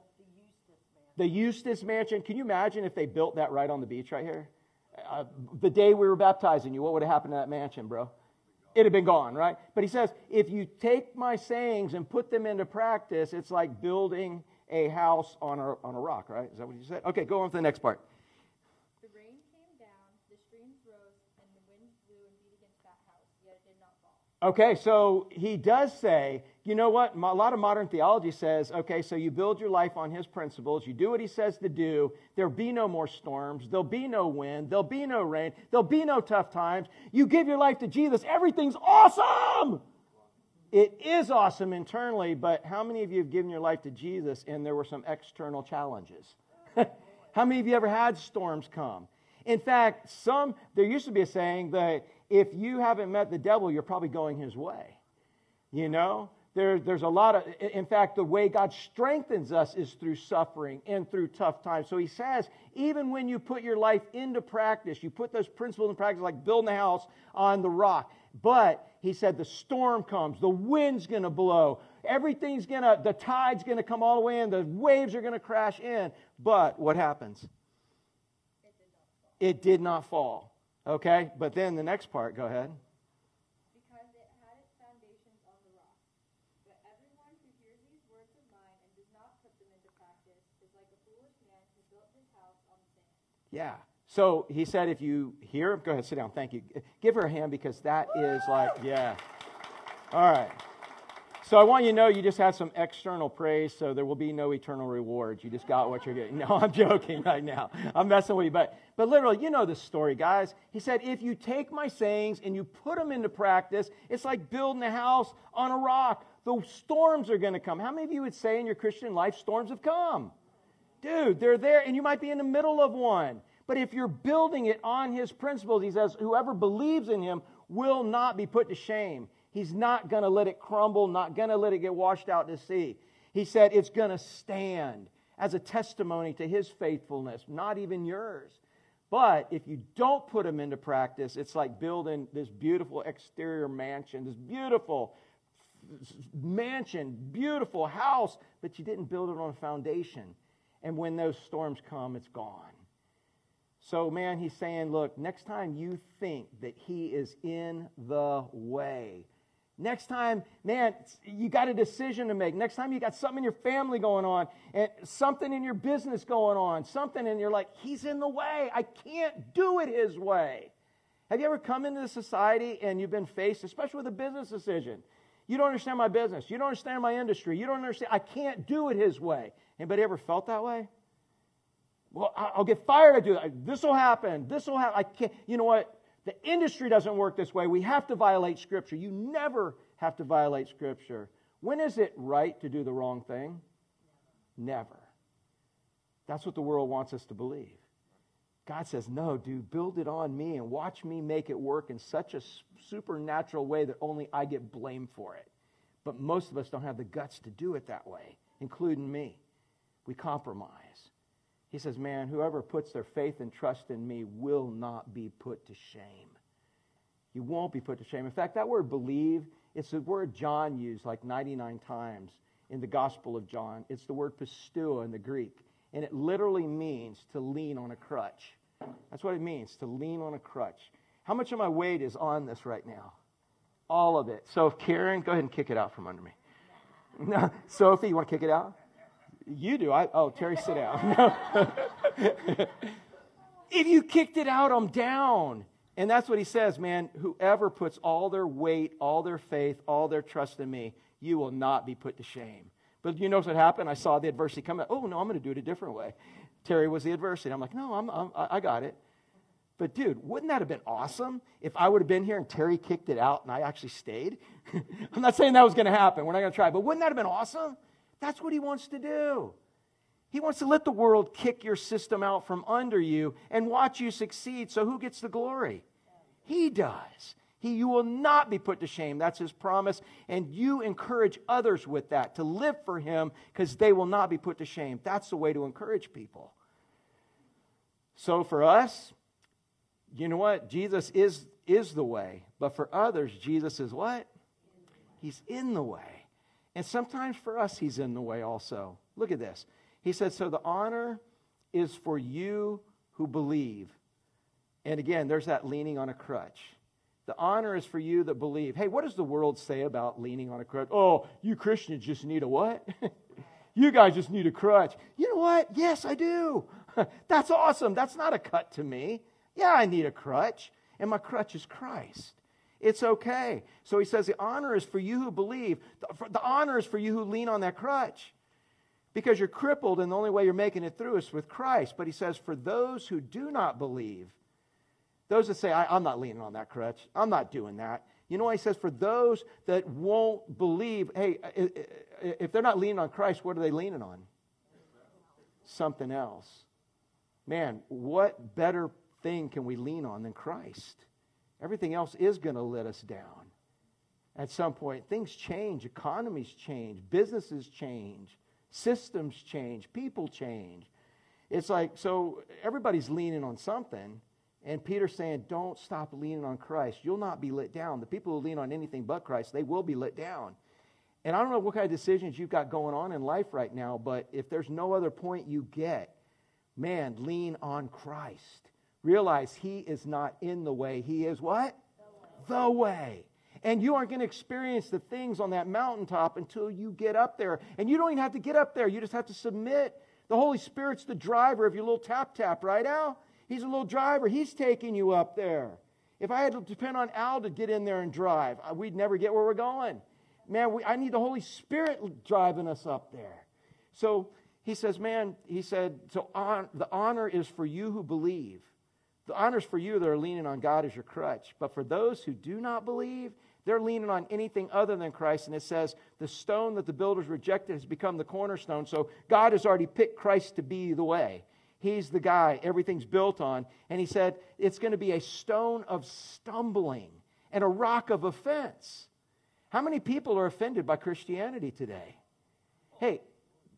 The Eustace Mansion. Can you imagine if they built that right on the beach right here? Uh, the day we were baptizing you, what would have happened to that mansion, bro? It'd have been gone, right? But he says, if you take my sayings and put them into practice, it's like building a house on a, on a rock, right? Is that what you said? Okay, go on to the next part. The rain came down, the streams rose, and the winds blew and beat against that house, yet it did not fall. Okay, so he does say, you know what? A lot of modern theology says, okay, so you build your life on his principles, you do what he says to do, there'll be no more storms, there'll be no wind, there'll be no rain, there'll be no tough times. You give your life to Jesus, everything's awesome! It is awesome internally, but how many of you have given your life to Jesus and there were some external challenges? how many of you ever had storms come? In fact, some there used to be a saying that if you haven't met the devil, you're probably going his way. You know? There, there's a lot of, in fact, the way God strengthens us is through suffering and through tough times. So he says, even when you put your life into practice, you put those principles in practice, like building a house on the rock. But he said, the storm comes, the wind's going to blow, everything's going to, the tide's going to come all the way in, the waves are going to crash in. But what happens? It did not fall. Okay? But then the next part, go ahead. because it had its foundations on the rock. But everyone who hears these words of mine and does not put them into practice is like a foolish man who built his house on sand. Yeah. So he said, if you hear, go ahead, sit down. Thank you. Give her a hand because that is like, yeah. All right. So I want you to know you just had some external praise, so there will be no eternal rewards. You just got what you're getting. No, I'm joking right now. I'm messing with you. But, but literally, you know the story, guys. He said, if you take my sayings and you put them into practice, it's like building a house on a rock. The storms are going to come. How many of you would say in your Christian life, storms have come? Dude, they're there, and you might be in the middle of one. But if you're building it on his principles, he says, whoever believes in him will not be put to shame. He's not going to let it crumble, not going to let it get washed out to sea. He said it's going to stand as a testimony to his faithfulness, not even yours. But if you don't put them into practice, it's like building this beautiful exterior mansion, this beautiful mansion, beautiful house, but you didn't build it on a foundation. And when those storms come, it's gone. So, man, he's saying, look, next time you think that he is in the way, next time, man, you got a decision to make. Next time you got something in your family going on, and something in your business going on, something, and you're like, he's in the way. I can't do it his way. Have you ever come into the society and you've been faced, especially with a business decision? You don't understand my business. You don't understand my industry. You don't understand. I can't do it his way. Anybody ever felt that way? Well, I'll get fired. I do. This will happen. This will happen. I can't. You know what? The industry doesn't work this way. We have to violate Scripture. You never have to violate Scripture. When is it right to do the wrong thing? Never. That's what the world wants us to believe. God says, No, dude, build it on me and watch me make it work in such a supernatural way that only I get blamed for it. But most of us don't have the guts to do it that way, including me. We compromise. He says, Man, whoever puts their faith and trust in me will not be put to shame. You won't be put to shame. In fact, that word believe, it's the word John used like 99 times in the Gospel of John. It's the word pisteuo in the Greek. And it literally means to lean on a crutch. That's what it means, to lean on a crutch. How much of my weight is on this right now? All of it. So, if Karen, go ahead and kick it out from under me. No, Sophie, you want to kick it out? You do. I, oh, Terry, sit down. if you kicked it out, I'm down. And that's what he says, man. Whoever puts all their weight, all their faith, all their trust in me, you will not be put to shame. But you notice what happened? I saw the adversity come. Oh, no, I'm going to do it a different way. Terry was the adversity. I'm like, no, I'm, I'm, I got it. But dude, wouldn't that have been awesome if I would have been here and Terry kicked it out and I actually stayed? I'm not saying that was going to happen. We're not going to try. But wouldn't that have been awesome? That's what he wants to do. He wants to let the world kick your system out from under you and watch you succeed. So who gets the glory? He does. He, you will not be put to shame. That's his promise. And you encourage others with that to live for him because they will not be put to shame. That's the way to encourage people. So for us, you know what? Jesus is, is the way. But for others, Jesus is what? He's in the way. And sometimes for us, he's in the way also. Look at this. He said, So the honor is for you who believe. And again, there's that leaning on a crutch. The honor is for you that believe. Hey, what does the world say about leaning on a crutch? Oh, you Christians just need a what? you guys just need a crutch. You know what? Yes, I do. That's awesome. That's not a cut to me. Yeah, I need a crutch, and my crutch is Christ. It's okay. So he says the honor is for you who believe. The, the honor is for you who lean on that crutch because you're crippled, and the only way you're making it through is with Christ. But he says, for those who do not believe, those that say, I, am not leaning on that crutch, I'm not doing that. You know what he says? For those that won't believe, hey, uh, uh, uh, if they're not leaning on Christ, what are they leaning on? Something else. Man, what better thing can we lean on than Christ? Everything else is going to let us down. At some point, things change, economies change, businesses change, systems change, people change. It's like, so everybody's leaning on something. And Peter's saying, don't stop leaning on Christ. You'll not be let down. The people who lean on anything but Christ, they will be let down. And I don't know what kind of decisions you've got going on in life right now, but if there's no other point you get, man, lean on Christ. Realize He is not in the way. He is what? The way. The way. And you aren't going to experience the things on that mountaintop until you get up there. And you don't even have to get up there, you just have to submit. The Holy Spirit's the driver of your little tap tap, right, Al? He's a little driver. He's taking you up there. If I had to depend on Al to get in there and drive, we'd never get where we're going. Man, we, I need the Holy Spirit driving us up there. So he says, man, he said, so on, the honor is for you who believe. The honor's for you that are leaning on God as your crutch. But for those who do not believe, they're leaning on anything other than Christ. And it says, the stone that the builders rejected has become the cornerstone. So God has already picked Christ to be the way. He's the guy everything's built on. And he said, it's going to be a stone of stumbling and a rock of offense. How many people are offended by Christianity today? Hey,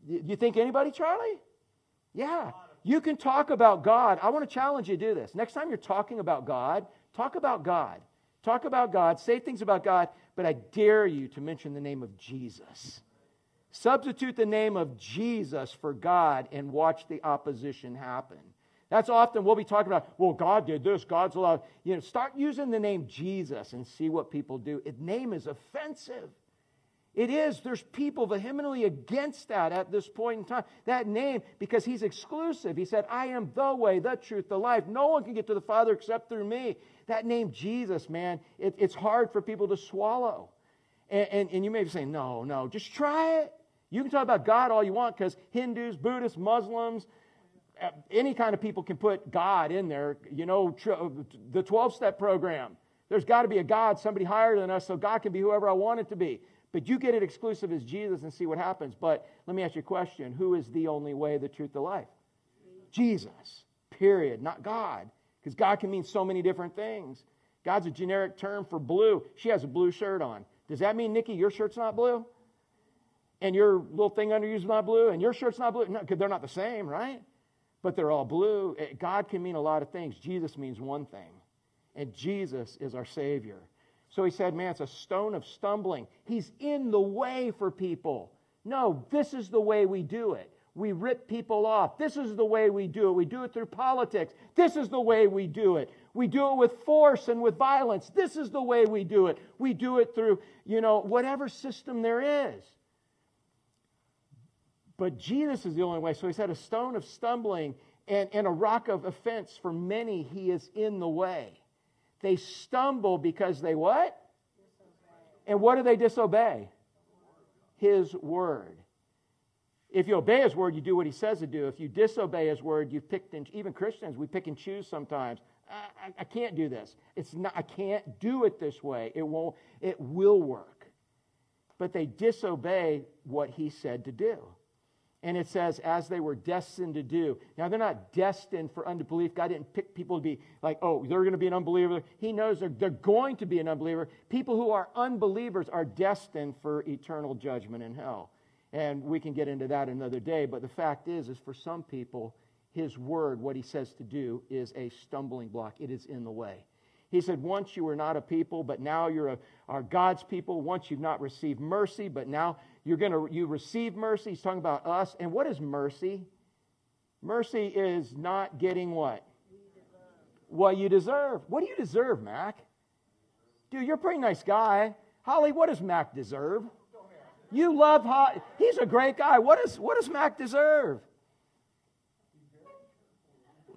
you think anybody, Charlie? Yeah. You can talk about God. I want to challenge you to do this. Next time you're talking about God, talk about God. Talk about God, say things about God, but I dare you to mention the name of Jesus. Substitute the name of Jesus for God and watch the opposition happen. That's often we'll be talking about, well, God did this, God's allowed. You know, start using the name Jesus and see what people do. Its name is offensive. It is. There's people vehemently against that at this point in time. That name, because he's exclusive. He said, I am the way, the truth, the life. No one can get to the Father except through me. That name, Jesus, man, it, it's hard for people to swallow. And, and, and you may be saying, no, no, just try it. You can talk about God all you want because Hindus, Buddhists, Muslims, eh, any kind of people can put God in there. You know, the 12 step program. There's got to be a God, somebody higher than us, so God can be whoever I want it to be. But you get it exclusive as Jesus and see what happens. But let me ask you a question Who is the only way, the truth, the life? Jesus, period, not God. Because God can mean so many different things. God's a generic term for blue. She has a blue shirt on. Does that mean, Nikki, your shirt's not blue? And your little thing under you is not blue? And your shirt's not blue? No, because they're not the same, right? But they're all blue. Eh, God can mean a lot of things. Jesus means one thing. And Jesus is our Savior. So he said, man, it's a stone of stumbling. He's in the way for people. No, this is the way we do it. We rip people off. This is the way we do it. We do it through politics. This is the way we do it. We do it with force and with violence. This is the way we do it. We do it through, you know, whatever system there is. But Jesus is the only way. So he said, a stone of stumbling and, and a rock of offense for many, he is in the way. They stumble because they what? And what do they disobey? His word. If you obey his word, you do what he says to do. If you disobey his word, you pick and even Christians, we pick and choose sometimes. I, I, I can't do this. It's not, I can't do it this way. It won't, it will work. But they disobey what he said to do. And it says, as they were destined to do. Now, they're not destined for unbelief. God didn't pick people to be like, oh, they're going to be an unbeliever. He knows they're, they're going to be an unbeliever. People who are unbelievers are destined for eternal judgment in hell. And we can get into that another day. But the fact is, is for some people, his word, what he says to do, is a stumbling block. It is in the way. He said, Once you were not a people, but now you're a, are God's people. Once you've not received mercy, but now you're going to you receive mercy. He's talking about us. And what is mercy? Mercy is not getting what? What you deserve. What do you deserve, Mac? Dude, you're a pretty nice guy. Holly, what does Mac deserve? You love Holly. He's a great guy. What, is, what does Mac deserve?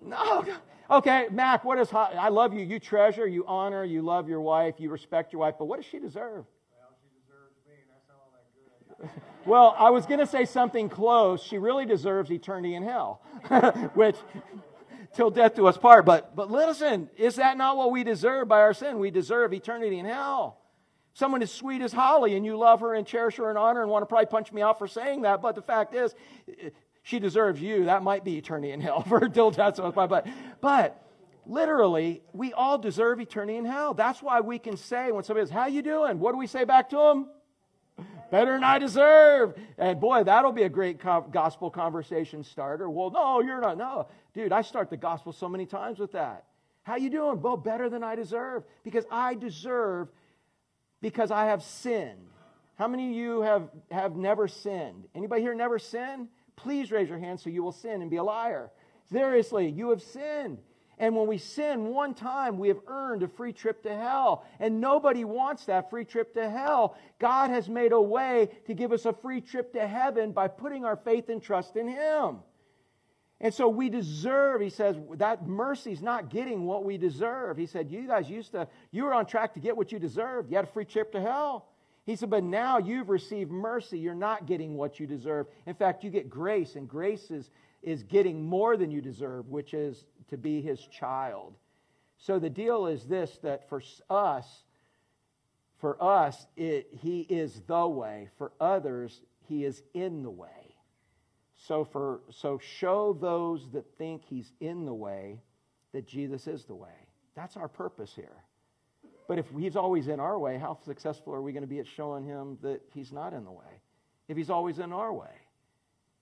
No. Okay, Mac, what is Holly? I love you. You treasure, you honor, you love your wife, you respect your wife, but what does she deserve? Well, I was going to say something close. She really deserves eternity in hell, which till death do us part. But but listen, is that not what we deserve by our sin? We deserve eternity in hell. Someone as sweet as Holly, and you love her and cherish her and honor, and want to probably punch me out for saying that. But the fact is, she deserves you. That might be eternity in hell for till death do us part. But but literally, we all deserve eternity in hell. That's why we can say when somebody says, "How you doing?" What do we say back to them? Better than I deserve. And boy, that'll be a great gospel conversation starter. Well, no, you're not. No, dude, I start the gospel so many times with that. How you doing? Well, better than I deserve because I deserve because I have sinned. How many of you have, have never sinned? Anybody here never sinned? Please raise your hand so you will sin and be a liar. Seriously, you have sinned. And when we sin one time, we have earned a free trip to hell. And nobody wants that free trip to hell. God has made a way to give us a free trip to heaven by putting our faith and trust in Him. And so we deserve, he says, that mercy's not getting what we deserve. He said, You guys used to, you were on track to get what you deserved. You had a free trip to hell. He said, But now you've received mercy. You're not getting what you deserve. In fact, you get grace, and grace is, is getting more than you deserve, which is to be his child. So the deal is this that for us, for us, it, he is the way. For others, he is in the way. So, for, so show those that think he's in the way that Jesus is the way. That's our purpose here. But if he's always in our way, how successful are we going to be at showing him that he's not in the way? If he's always in our way,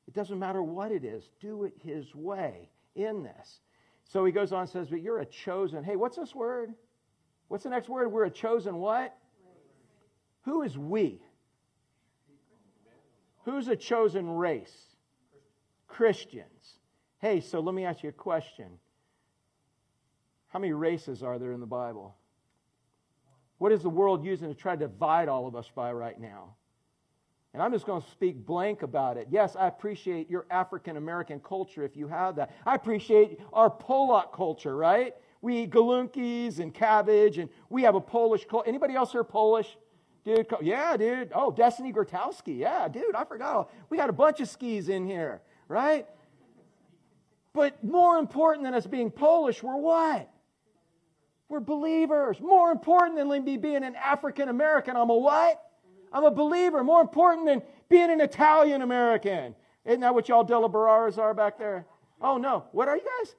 it doesn't matter what it is, do it his way in this. So he goes on and says, But you're a chosen. Hey, what's this word? What's the next word? We're a chosen what? Who is we? Who's a chosen race? Christians. Hey, so let me ask you a question. How many races are there in the Bible? What is the world using to try to divide all of us by right now? And I'm just going to speak blank about it. Yes, I appreciate your African American culture if you have that. I appreciate our Polak culture, right? We eat galunkies and cabbage, and we have a Polish culture. Anybody else here Polish? Dude, yeah, dude. Oh, Destiny Grotowski. Yeah, dude, I forgot. We got a bunch of skis in here, right? But more important than us being Polish, we're what? We're believers. More important than me being an African American, I'm a what? I'm a believer. More important than being an Italian American. Isn't that what y'all Delabararas are back there? Oh, no. What are you guys?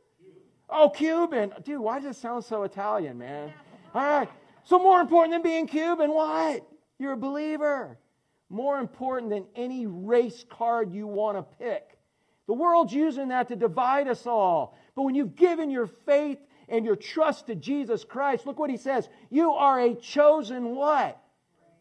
Oh, Cuban. Dude, why does it sound so Italian, man? All right. So, more important than being Cuban, what? You're a believer. More important than any race card you want to pick. The world's using that to divide us all. But when you've given your faith and your trust to Jesus Christ, look what he says. You are a chosen what?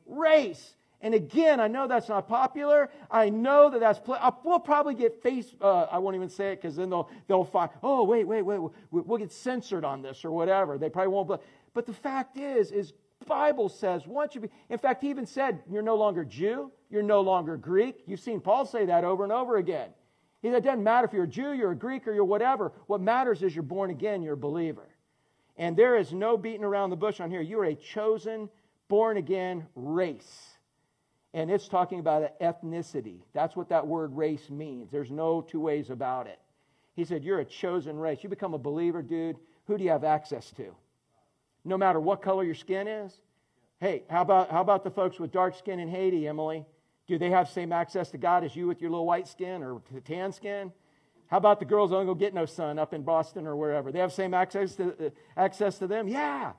Race. And again, I know that's not popular. I know that that's, pl- we'll probably get face, uh, I won't even say it because then they'll, they'll find, oh, wait, wait, wait, we'll get censored on this or whatever. They probably won't. But the fact is, is Bible says once you be, in fact, he even said, you're no longer Jew, you're no longer Greek. You've seen Paul say that over and over again. He, said, it doesn't matter if you're a Jew, you're a Greek, or you're whatever. What matters is you're born again, you're a believer. And there is no beating around the bush on here. You are a chosen, born again race. And it's talking about ethnicity. That's what that word race means. There's no two ways about it. He said, You're a chosen race. You become a believer, dude. Who do you have access to? No matter what color your skin is. Hey, how about, how about the folks with dark skin in Haiti, Emily? Do they have same access to God as you with your little white skin or tan skin? How about the girls don't go get no sun up in Boston or wherever? They have same access to, uh, access to them? Yeah.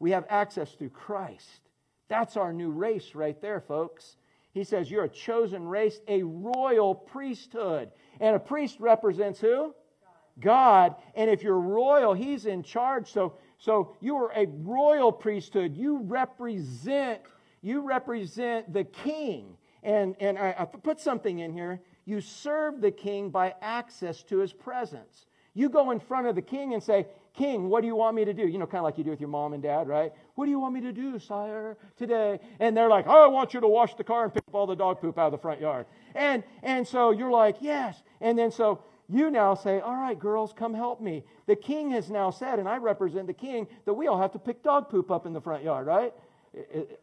We have access through Christ. That's our new race right there, folks. He says, You're a chosen race, a royal priesthood. And a priest represents who? God. And if you're royal, he's in charge. So, so you are a royal priesthood. You represent, you represent the king. And, and I, I put something in here. You serve the king by access to his presence. You go in front of the king and say, King, what do you want me to do? You know, kind of like you do with your mom and dad, right? What do you want me to do, sire, today? And they're like, oh, I want you to wash the car and pick up all the dog poop out of the front yard. And, and so you're like, yes. And then so you now say, all right, girls, come help me. The king has now said, and I represent the king, that we all have to pick dog poop up in the front yard, right?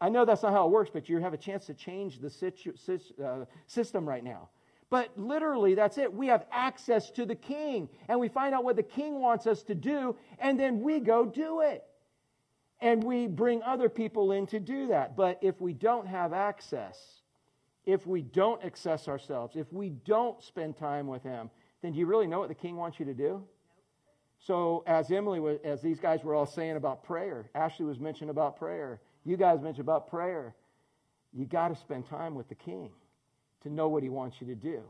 I know that's not how it works, but you have a chance to change the uh, system right now. But literally, that's it. We have access to the king, and we find out what the king wants us to do, and then we go do it. And we bring other people in to do that. But if we don't have access, if we don't access ourselves, if we don't spend time with him, then do you really know what the king wants you to do? So, as Emily was, as these guys were all saying about prayer, Ashley was mentioning about prayer. You guys mentioned about prayer. You got to spend time with the king to know what he wants you to do.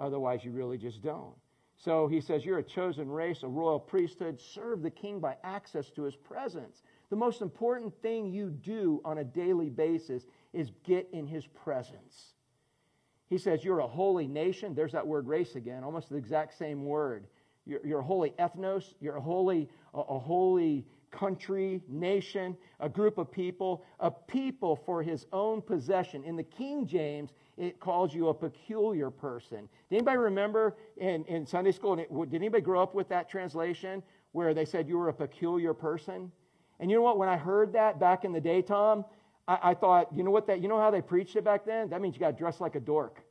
Otherwise, you really just don't. So he says, You're a chosen race, a royal priesthood. Serve the king by access to his presence. The most important thing you do on a daily basis is get in his presence. He says, You're a holy nation. There's that word race again, almost the exact same word. You're, you're a holy ethnos. You're a holy, a, a holy country, nation, a group of people, a people for his own possession. In the King James, it calls you a peculiar person. Did anybody remember in, in Sunday school, did anybody grow up with that translation where they said you were a peculiar person? And you know what? When I heard that back in the day, Tom, I, I thought, you know what that, you know how they preached it back then? That means you got to dress like a dork.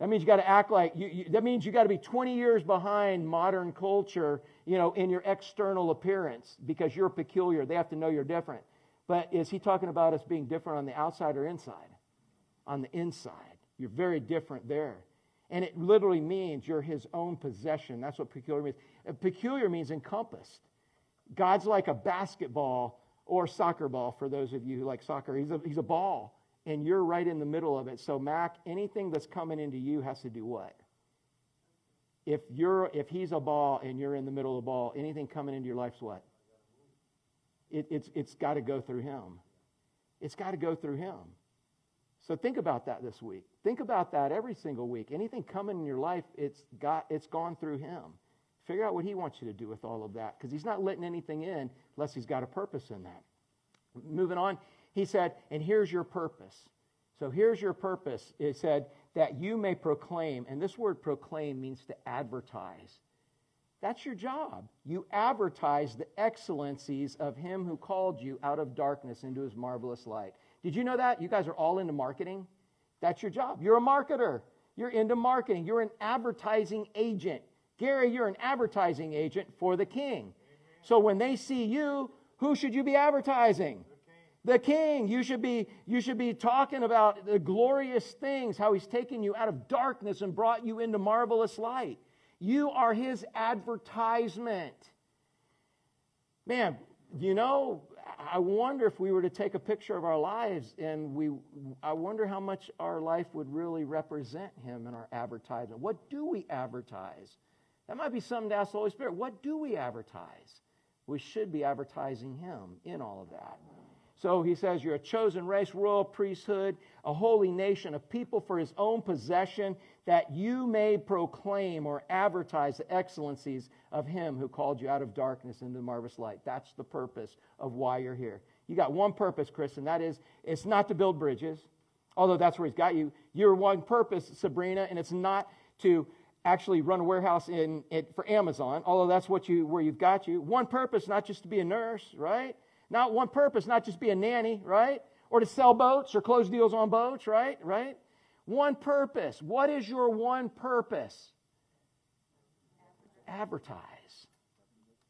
That means you got to act like you, you, that means you got to be 20 years behind modern culture, you know, in your external appearance because you're peculiar. They have to know you're different. But is he talking about us being different on the outside or inside? On the inside. You're very different there. And it literally means you're his own possession. That's what peculiar means. Uh, peculiar means encompassed. God's like a basketball or soccer ball for those of you who like soccer. He's a, he's a ball and you're right in the middle of it. So, Mac, anything that's coming into you has to do what? If you're if he's a ball and you're in the middle of the ball, anything coming into your life's what? It, it's it's got to go through him. It's got to go through him. So think about that this week. Think about that every single week. Anything coming in your life, it's got it's gone through him. Figure out what he wants you to do with all of that because he's not letting anything in unless he's got a purpose in that. Moving on, he said, and here's your purpose. So here's your purpose. It said, that you may proclaim, and this word proclaim means to advertise. That's your job. You advertise the excellencies of him who called you out of darkness into his marvelous light. Did you know that? You guys are all into marketing. That's your job. You're a marketer. You're into marketing. You're an advertising agent. Gary, you're an advertising agent for the king. So when they see you, who should you be advertising? The king. You should be you should be talking about the glorious things, how he's taken you out of darkness and brought you into marvelous light. You are his advertisement. Man, you know, I wonder if we were to take a picture of our lives and we I wonder how much our life would really represent him in our advertisement. What do we advertise? That might be something to ask the Holy Spirit. What do we advertise? We should be advertising him in all of that. So he says, You're a chosen race, royal priesthood, a holy nation, a people for his own possession, that you may proclaim or advertise the excellencies of him who called you out of darkness into marvelous light. That's the purpose of why you're here. You got one purpose, Chris, and that is it's not to build bridges, although that's where he's got you. Your one purpose, Sabrina, and it's not to actually run a warehouse in, in, for Amazon, although that's what you where you've got you. One purpose, not just to be a nurse, right? Not one purpose, not just be a nanny, right? Or to sell boats or close deals on boats, right? Right? One purpose. What is your one purpose? Advertise.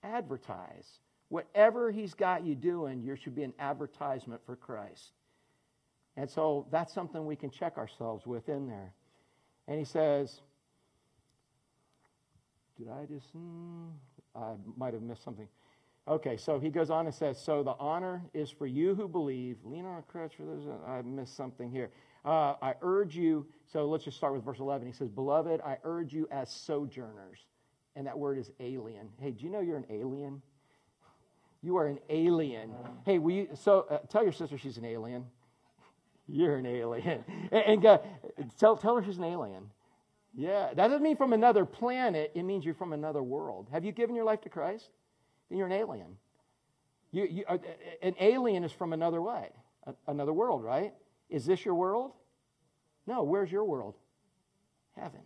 Advertise. Whatever he's got you doing, there should be an advertisement for Christ. And so that's something we can check ourselves with in there. And he says, Did I just, hmm, I might have missed something. Okay, so he goes on and says, So the honor is for you who believe. Lean on a crutch for those. I missed something here. Uh, I urge you, so let's just start with verse 11. He says, Beloved, I urge you as sojourners. And that word is alien. Hey, do you know you're an alien? You are an alien. Hey, will you, so uh, tell your sister she's an alien. You're an alien. and, and uh, tell, tell her she's an alien. Yeah, that doesn't mean from another planet, it means you're from another world. Have you given your life to Christ? then you're an alien. You, you, uh, an alien is from another way, another world, right? Is this your world? No, where's your world? Heaven.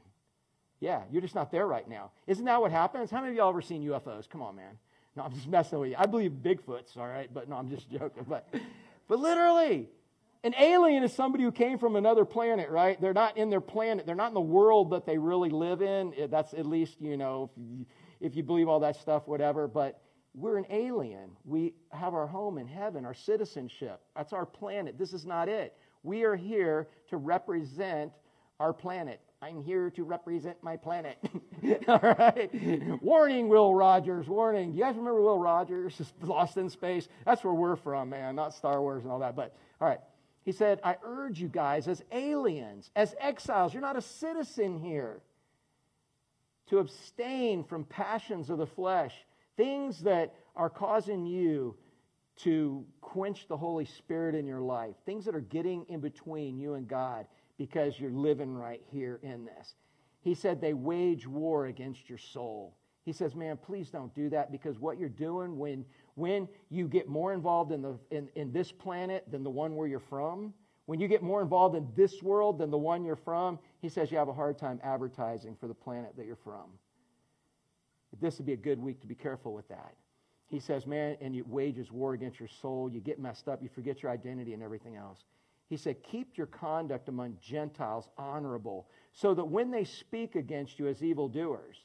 Yeah, you're just not there right now. Isn't that what happens? How many of y'all ever seen UFOs? Come on, man. No, I'm just messing with you. I believe Bigfoot's, all right, but no, I'm just joking. But, but literally, an alien is somebody who came from another planet, right? They're not in their planet. They're not in the world that they really live in. Eh, that's at least, you know, if you, if you believe all that stuff, whatever. But we're an alien. We have our home in heaven, our citizenship. That's our planet. This is not it. We are here to represent our planet. I'm here to represent my planet. all right. warning, Will Rogers. Warning. You guys remember Will Rogers? Lost in Space. That's where we're from, man. Not Star Wars and all that. But all right. He said, I urge you guys as aliens, as exiles, you're not a citizen here, to abstain from passions of the flesh things that are causing you to quench the Holy Spirit in your life, things that are getting in between you and God because you're living right here in this. He said they wage war against your soul. He says, man, please don't do that because what you're doing when, when you get more involved in, the, in, in this planet than the one where you're from, when you get more involved in this world than the one you're from, he says you have a hard time advertising for the planet that you're from this would be a good week to be careful with that. He says, man, and it wages war against your soul. You get messed up. You forget your identity and everything else. He said, keep your conduct among Gentiles honorable so that when they speak against you as evildoers,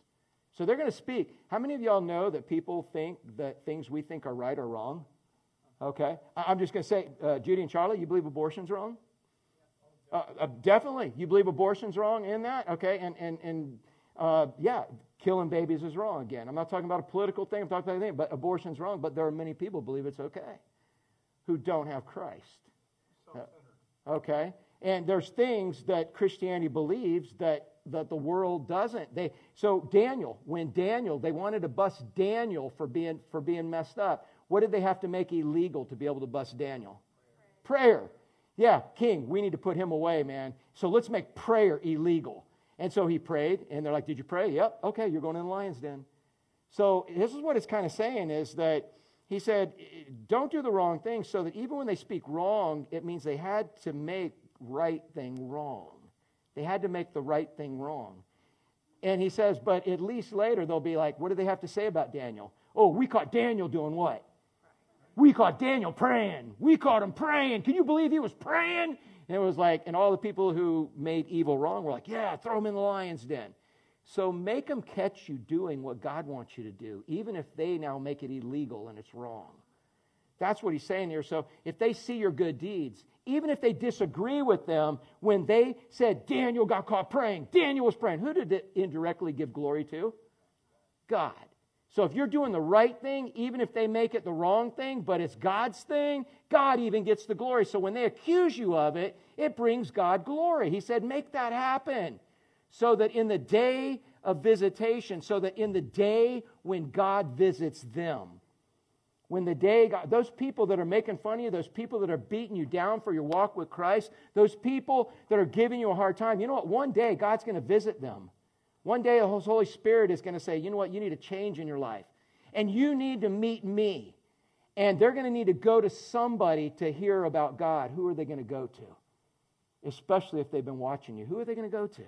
so they're going to speak. How many of y'all know that people think that things we think are right are wrong? Okay. I'm just going to say, uh, Judy and Charlie, you believe abortion's wrong? Uh, uh, definitely. You believe abortion's wrong in that? Okay. And, and, and uh, yeah, killing babies is wrong again. I'm not talking about a political thing, I'm talking about anything, but abortion's wrong, but there are many people who believe it's okay who don't have Christ. Uh, okay? And there's things that Christianity believes that, that the world doesn't. They, so Daniel, when Daniel, they wanted to bust Daniel for being, for being messed up. What did they have to make illegal to be able to bust Daniel? Prayer. prayer. Yeah, king, we need to put him away, man. So let's make prayer illegal. And so he prayed, and they're like, Did you pray? Yep. Okay, you're going in the lion's den. So this is what it's kind of saying is that he said, Don't do the wrong thing, so that even when they speak wrong, it means they had to make right thing wrong. They had to make the right thing wrong. And he says, But at least later they'll be like, What do they have to say about Daniel? Oh, we caught Daniel doing what? We caught Daniel praying. We caught him praying. Can you believe he was praying? And it was like, and all the people who made evil wrong were like, yeah, throw them in the lion's den. So make them catch you doing what God wants you to do, even if they now make it illegal and it's wrong. That's what he's saying here. So if they see your good deeds, even if they disagree with them, when they said Daniel got caught praying, Daniel was praying, who did it indirectly give glory to? God. So if you're doing the right thing, even if they make it the wrong thing, but it's God's thing, God even gets the glory. So when they accuse you of it, it brings God glory. He said, make that happen so that in the day of visitation, so that in the day when God visits them, when the day God, those people that are making fun of you, those people that are beating you down for your walk with Christ, those people that are giving you a hard time, you know what? One day God's going to visit them. One day the Holy Spirit is going to say, you know what? You need a change in your life. And you need to meet me. And they're going to need to go to somebody to hear about God. Who are they going to go to? Especially if they've been watching you. Who are they going to go to?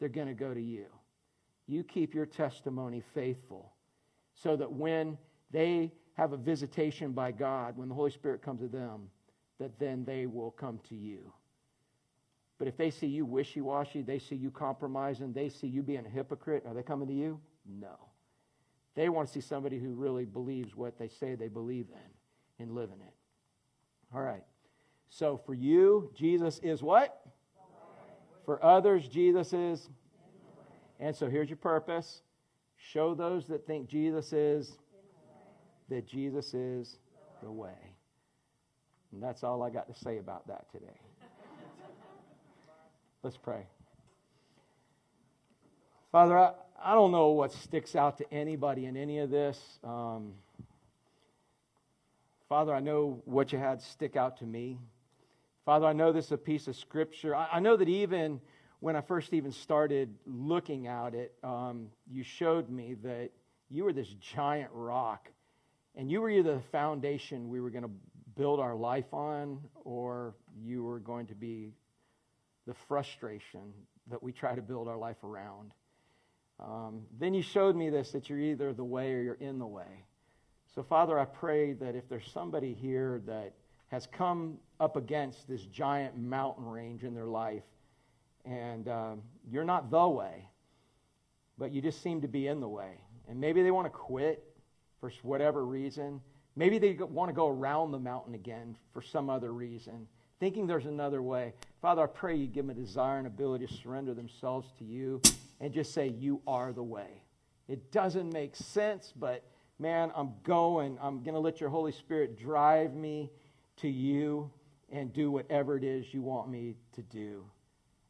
They're going to go to you. You keep your testimony faithful so that when they have a visitation by God, when the Holy Spirit comes to them, that then they will come to you. But if they see you wishy washy, they see you compromising, they see you being a hypocrite, are they coming to you? No. They want to see somebody who really believes what they say they believe in and live in it. All right. So for you, Jesus is what? For others, Jesus is. And so here's your purpose show those that think Jesus is that Jesus is the way. And that's all I got to say about that today. Let's pray. Father, I, I don't know what sticks out to anybody in any of this. Um, Father, I know what you had stick out to me. Father, I know this is a piece of scripture. I, I know that even when I first even started looking at it, um, you showed me that you were this giant rock and you were either the foundation we were going to build our life on, or you were going to be the frustration that we try to build our life around. Um, then you showed me this that you're either the way or you're in the way. So, Father, I pray that if there's somebody here that has come up against this giant mountain range in their life, and um, you're not the way, but you just seem to be in the way, and maybe they want to quit, for whatever reason. Maybe they want to go around the mountain again for some other reason, thinking there's another way. Father, I pray you give them a desire and ability to surrender themselves to you and just say, You are the way. It doesn't make sense, but man, I'm going. I'm going to let your Holy Spirit drive me to you and do whatever it is you want me to do.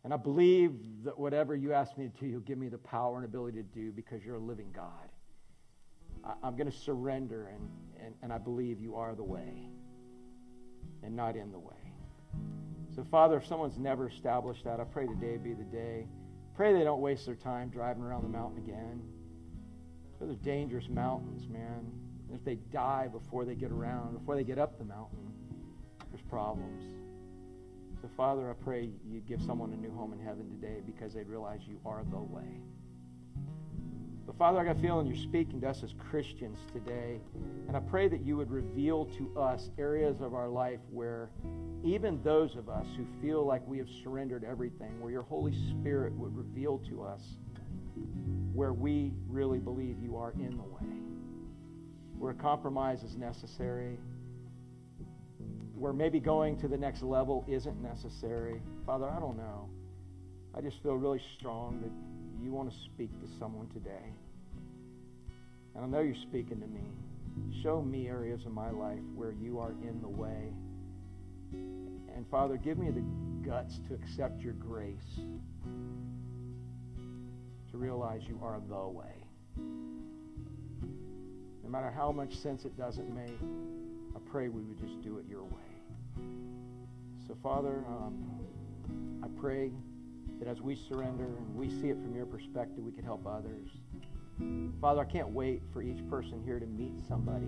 And I believe that whatever you ask me to do, you'll give me the power and ability to do because you're a living God. I'm going to surrender, and, and, and I believe you are the way and not in the way. So, Father, if someone's never established that, I pray today be the day. Pray they don't waste their time driving around the mountain again. Those are dangerous mountains, man. If they die before they get around, before they get up the mountain, there's problems. So, Father, I pray you give someone a new home in heaven today because they realize you are the way. But Father, I got a feeling you're speaking to us as Christians today. And I pray that you would reveal to us areas of our life where even those of us who feel like we have surrendered everything, where your Holy Spirit would reveal to us where we really believe you are in the way, where a compromise is necessary, where maybe going to the next level isn't necessary. Father, I don't know. I just feel really strong that you want to speak to someone today. And I know you're speaking to me. Show me areas of my life where you are in the way. And Father, give me the guts to accept your grace, to realize you are the way. No matter how much sense it doesn't make, I pray we would just do it your way. So, Father, um, I pray that as we surrender and we see it from your perspective, we can help others. Father, I can't wait for each person here to meet somebody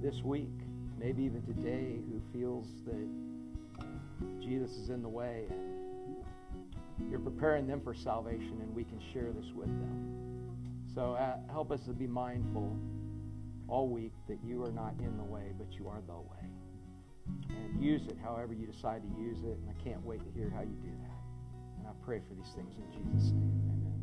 this week, maybe even today, who feels that Jesus is in the way you're preparing them for salvation and we can share this with them. So uh, help us to be mindful all week that you are not in the way, but you are the way. And use it however you decide to use it. And I can't wait to hear how you do that. I pray for these things in Jesus' name.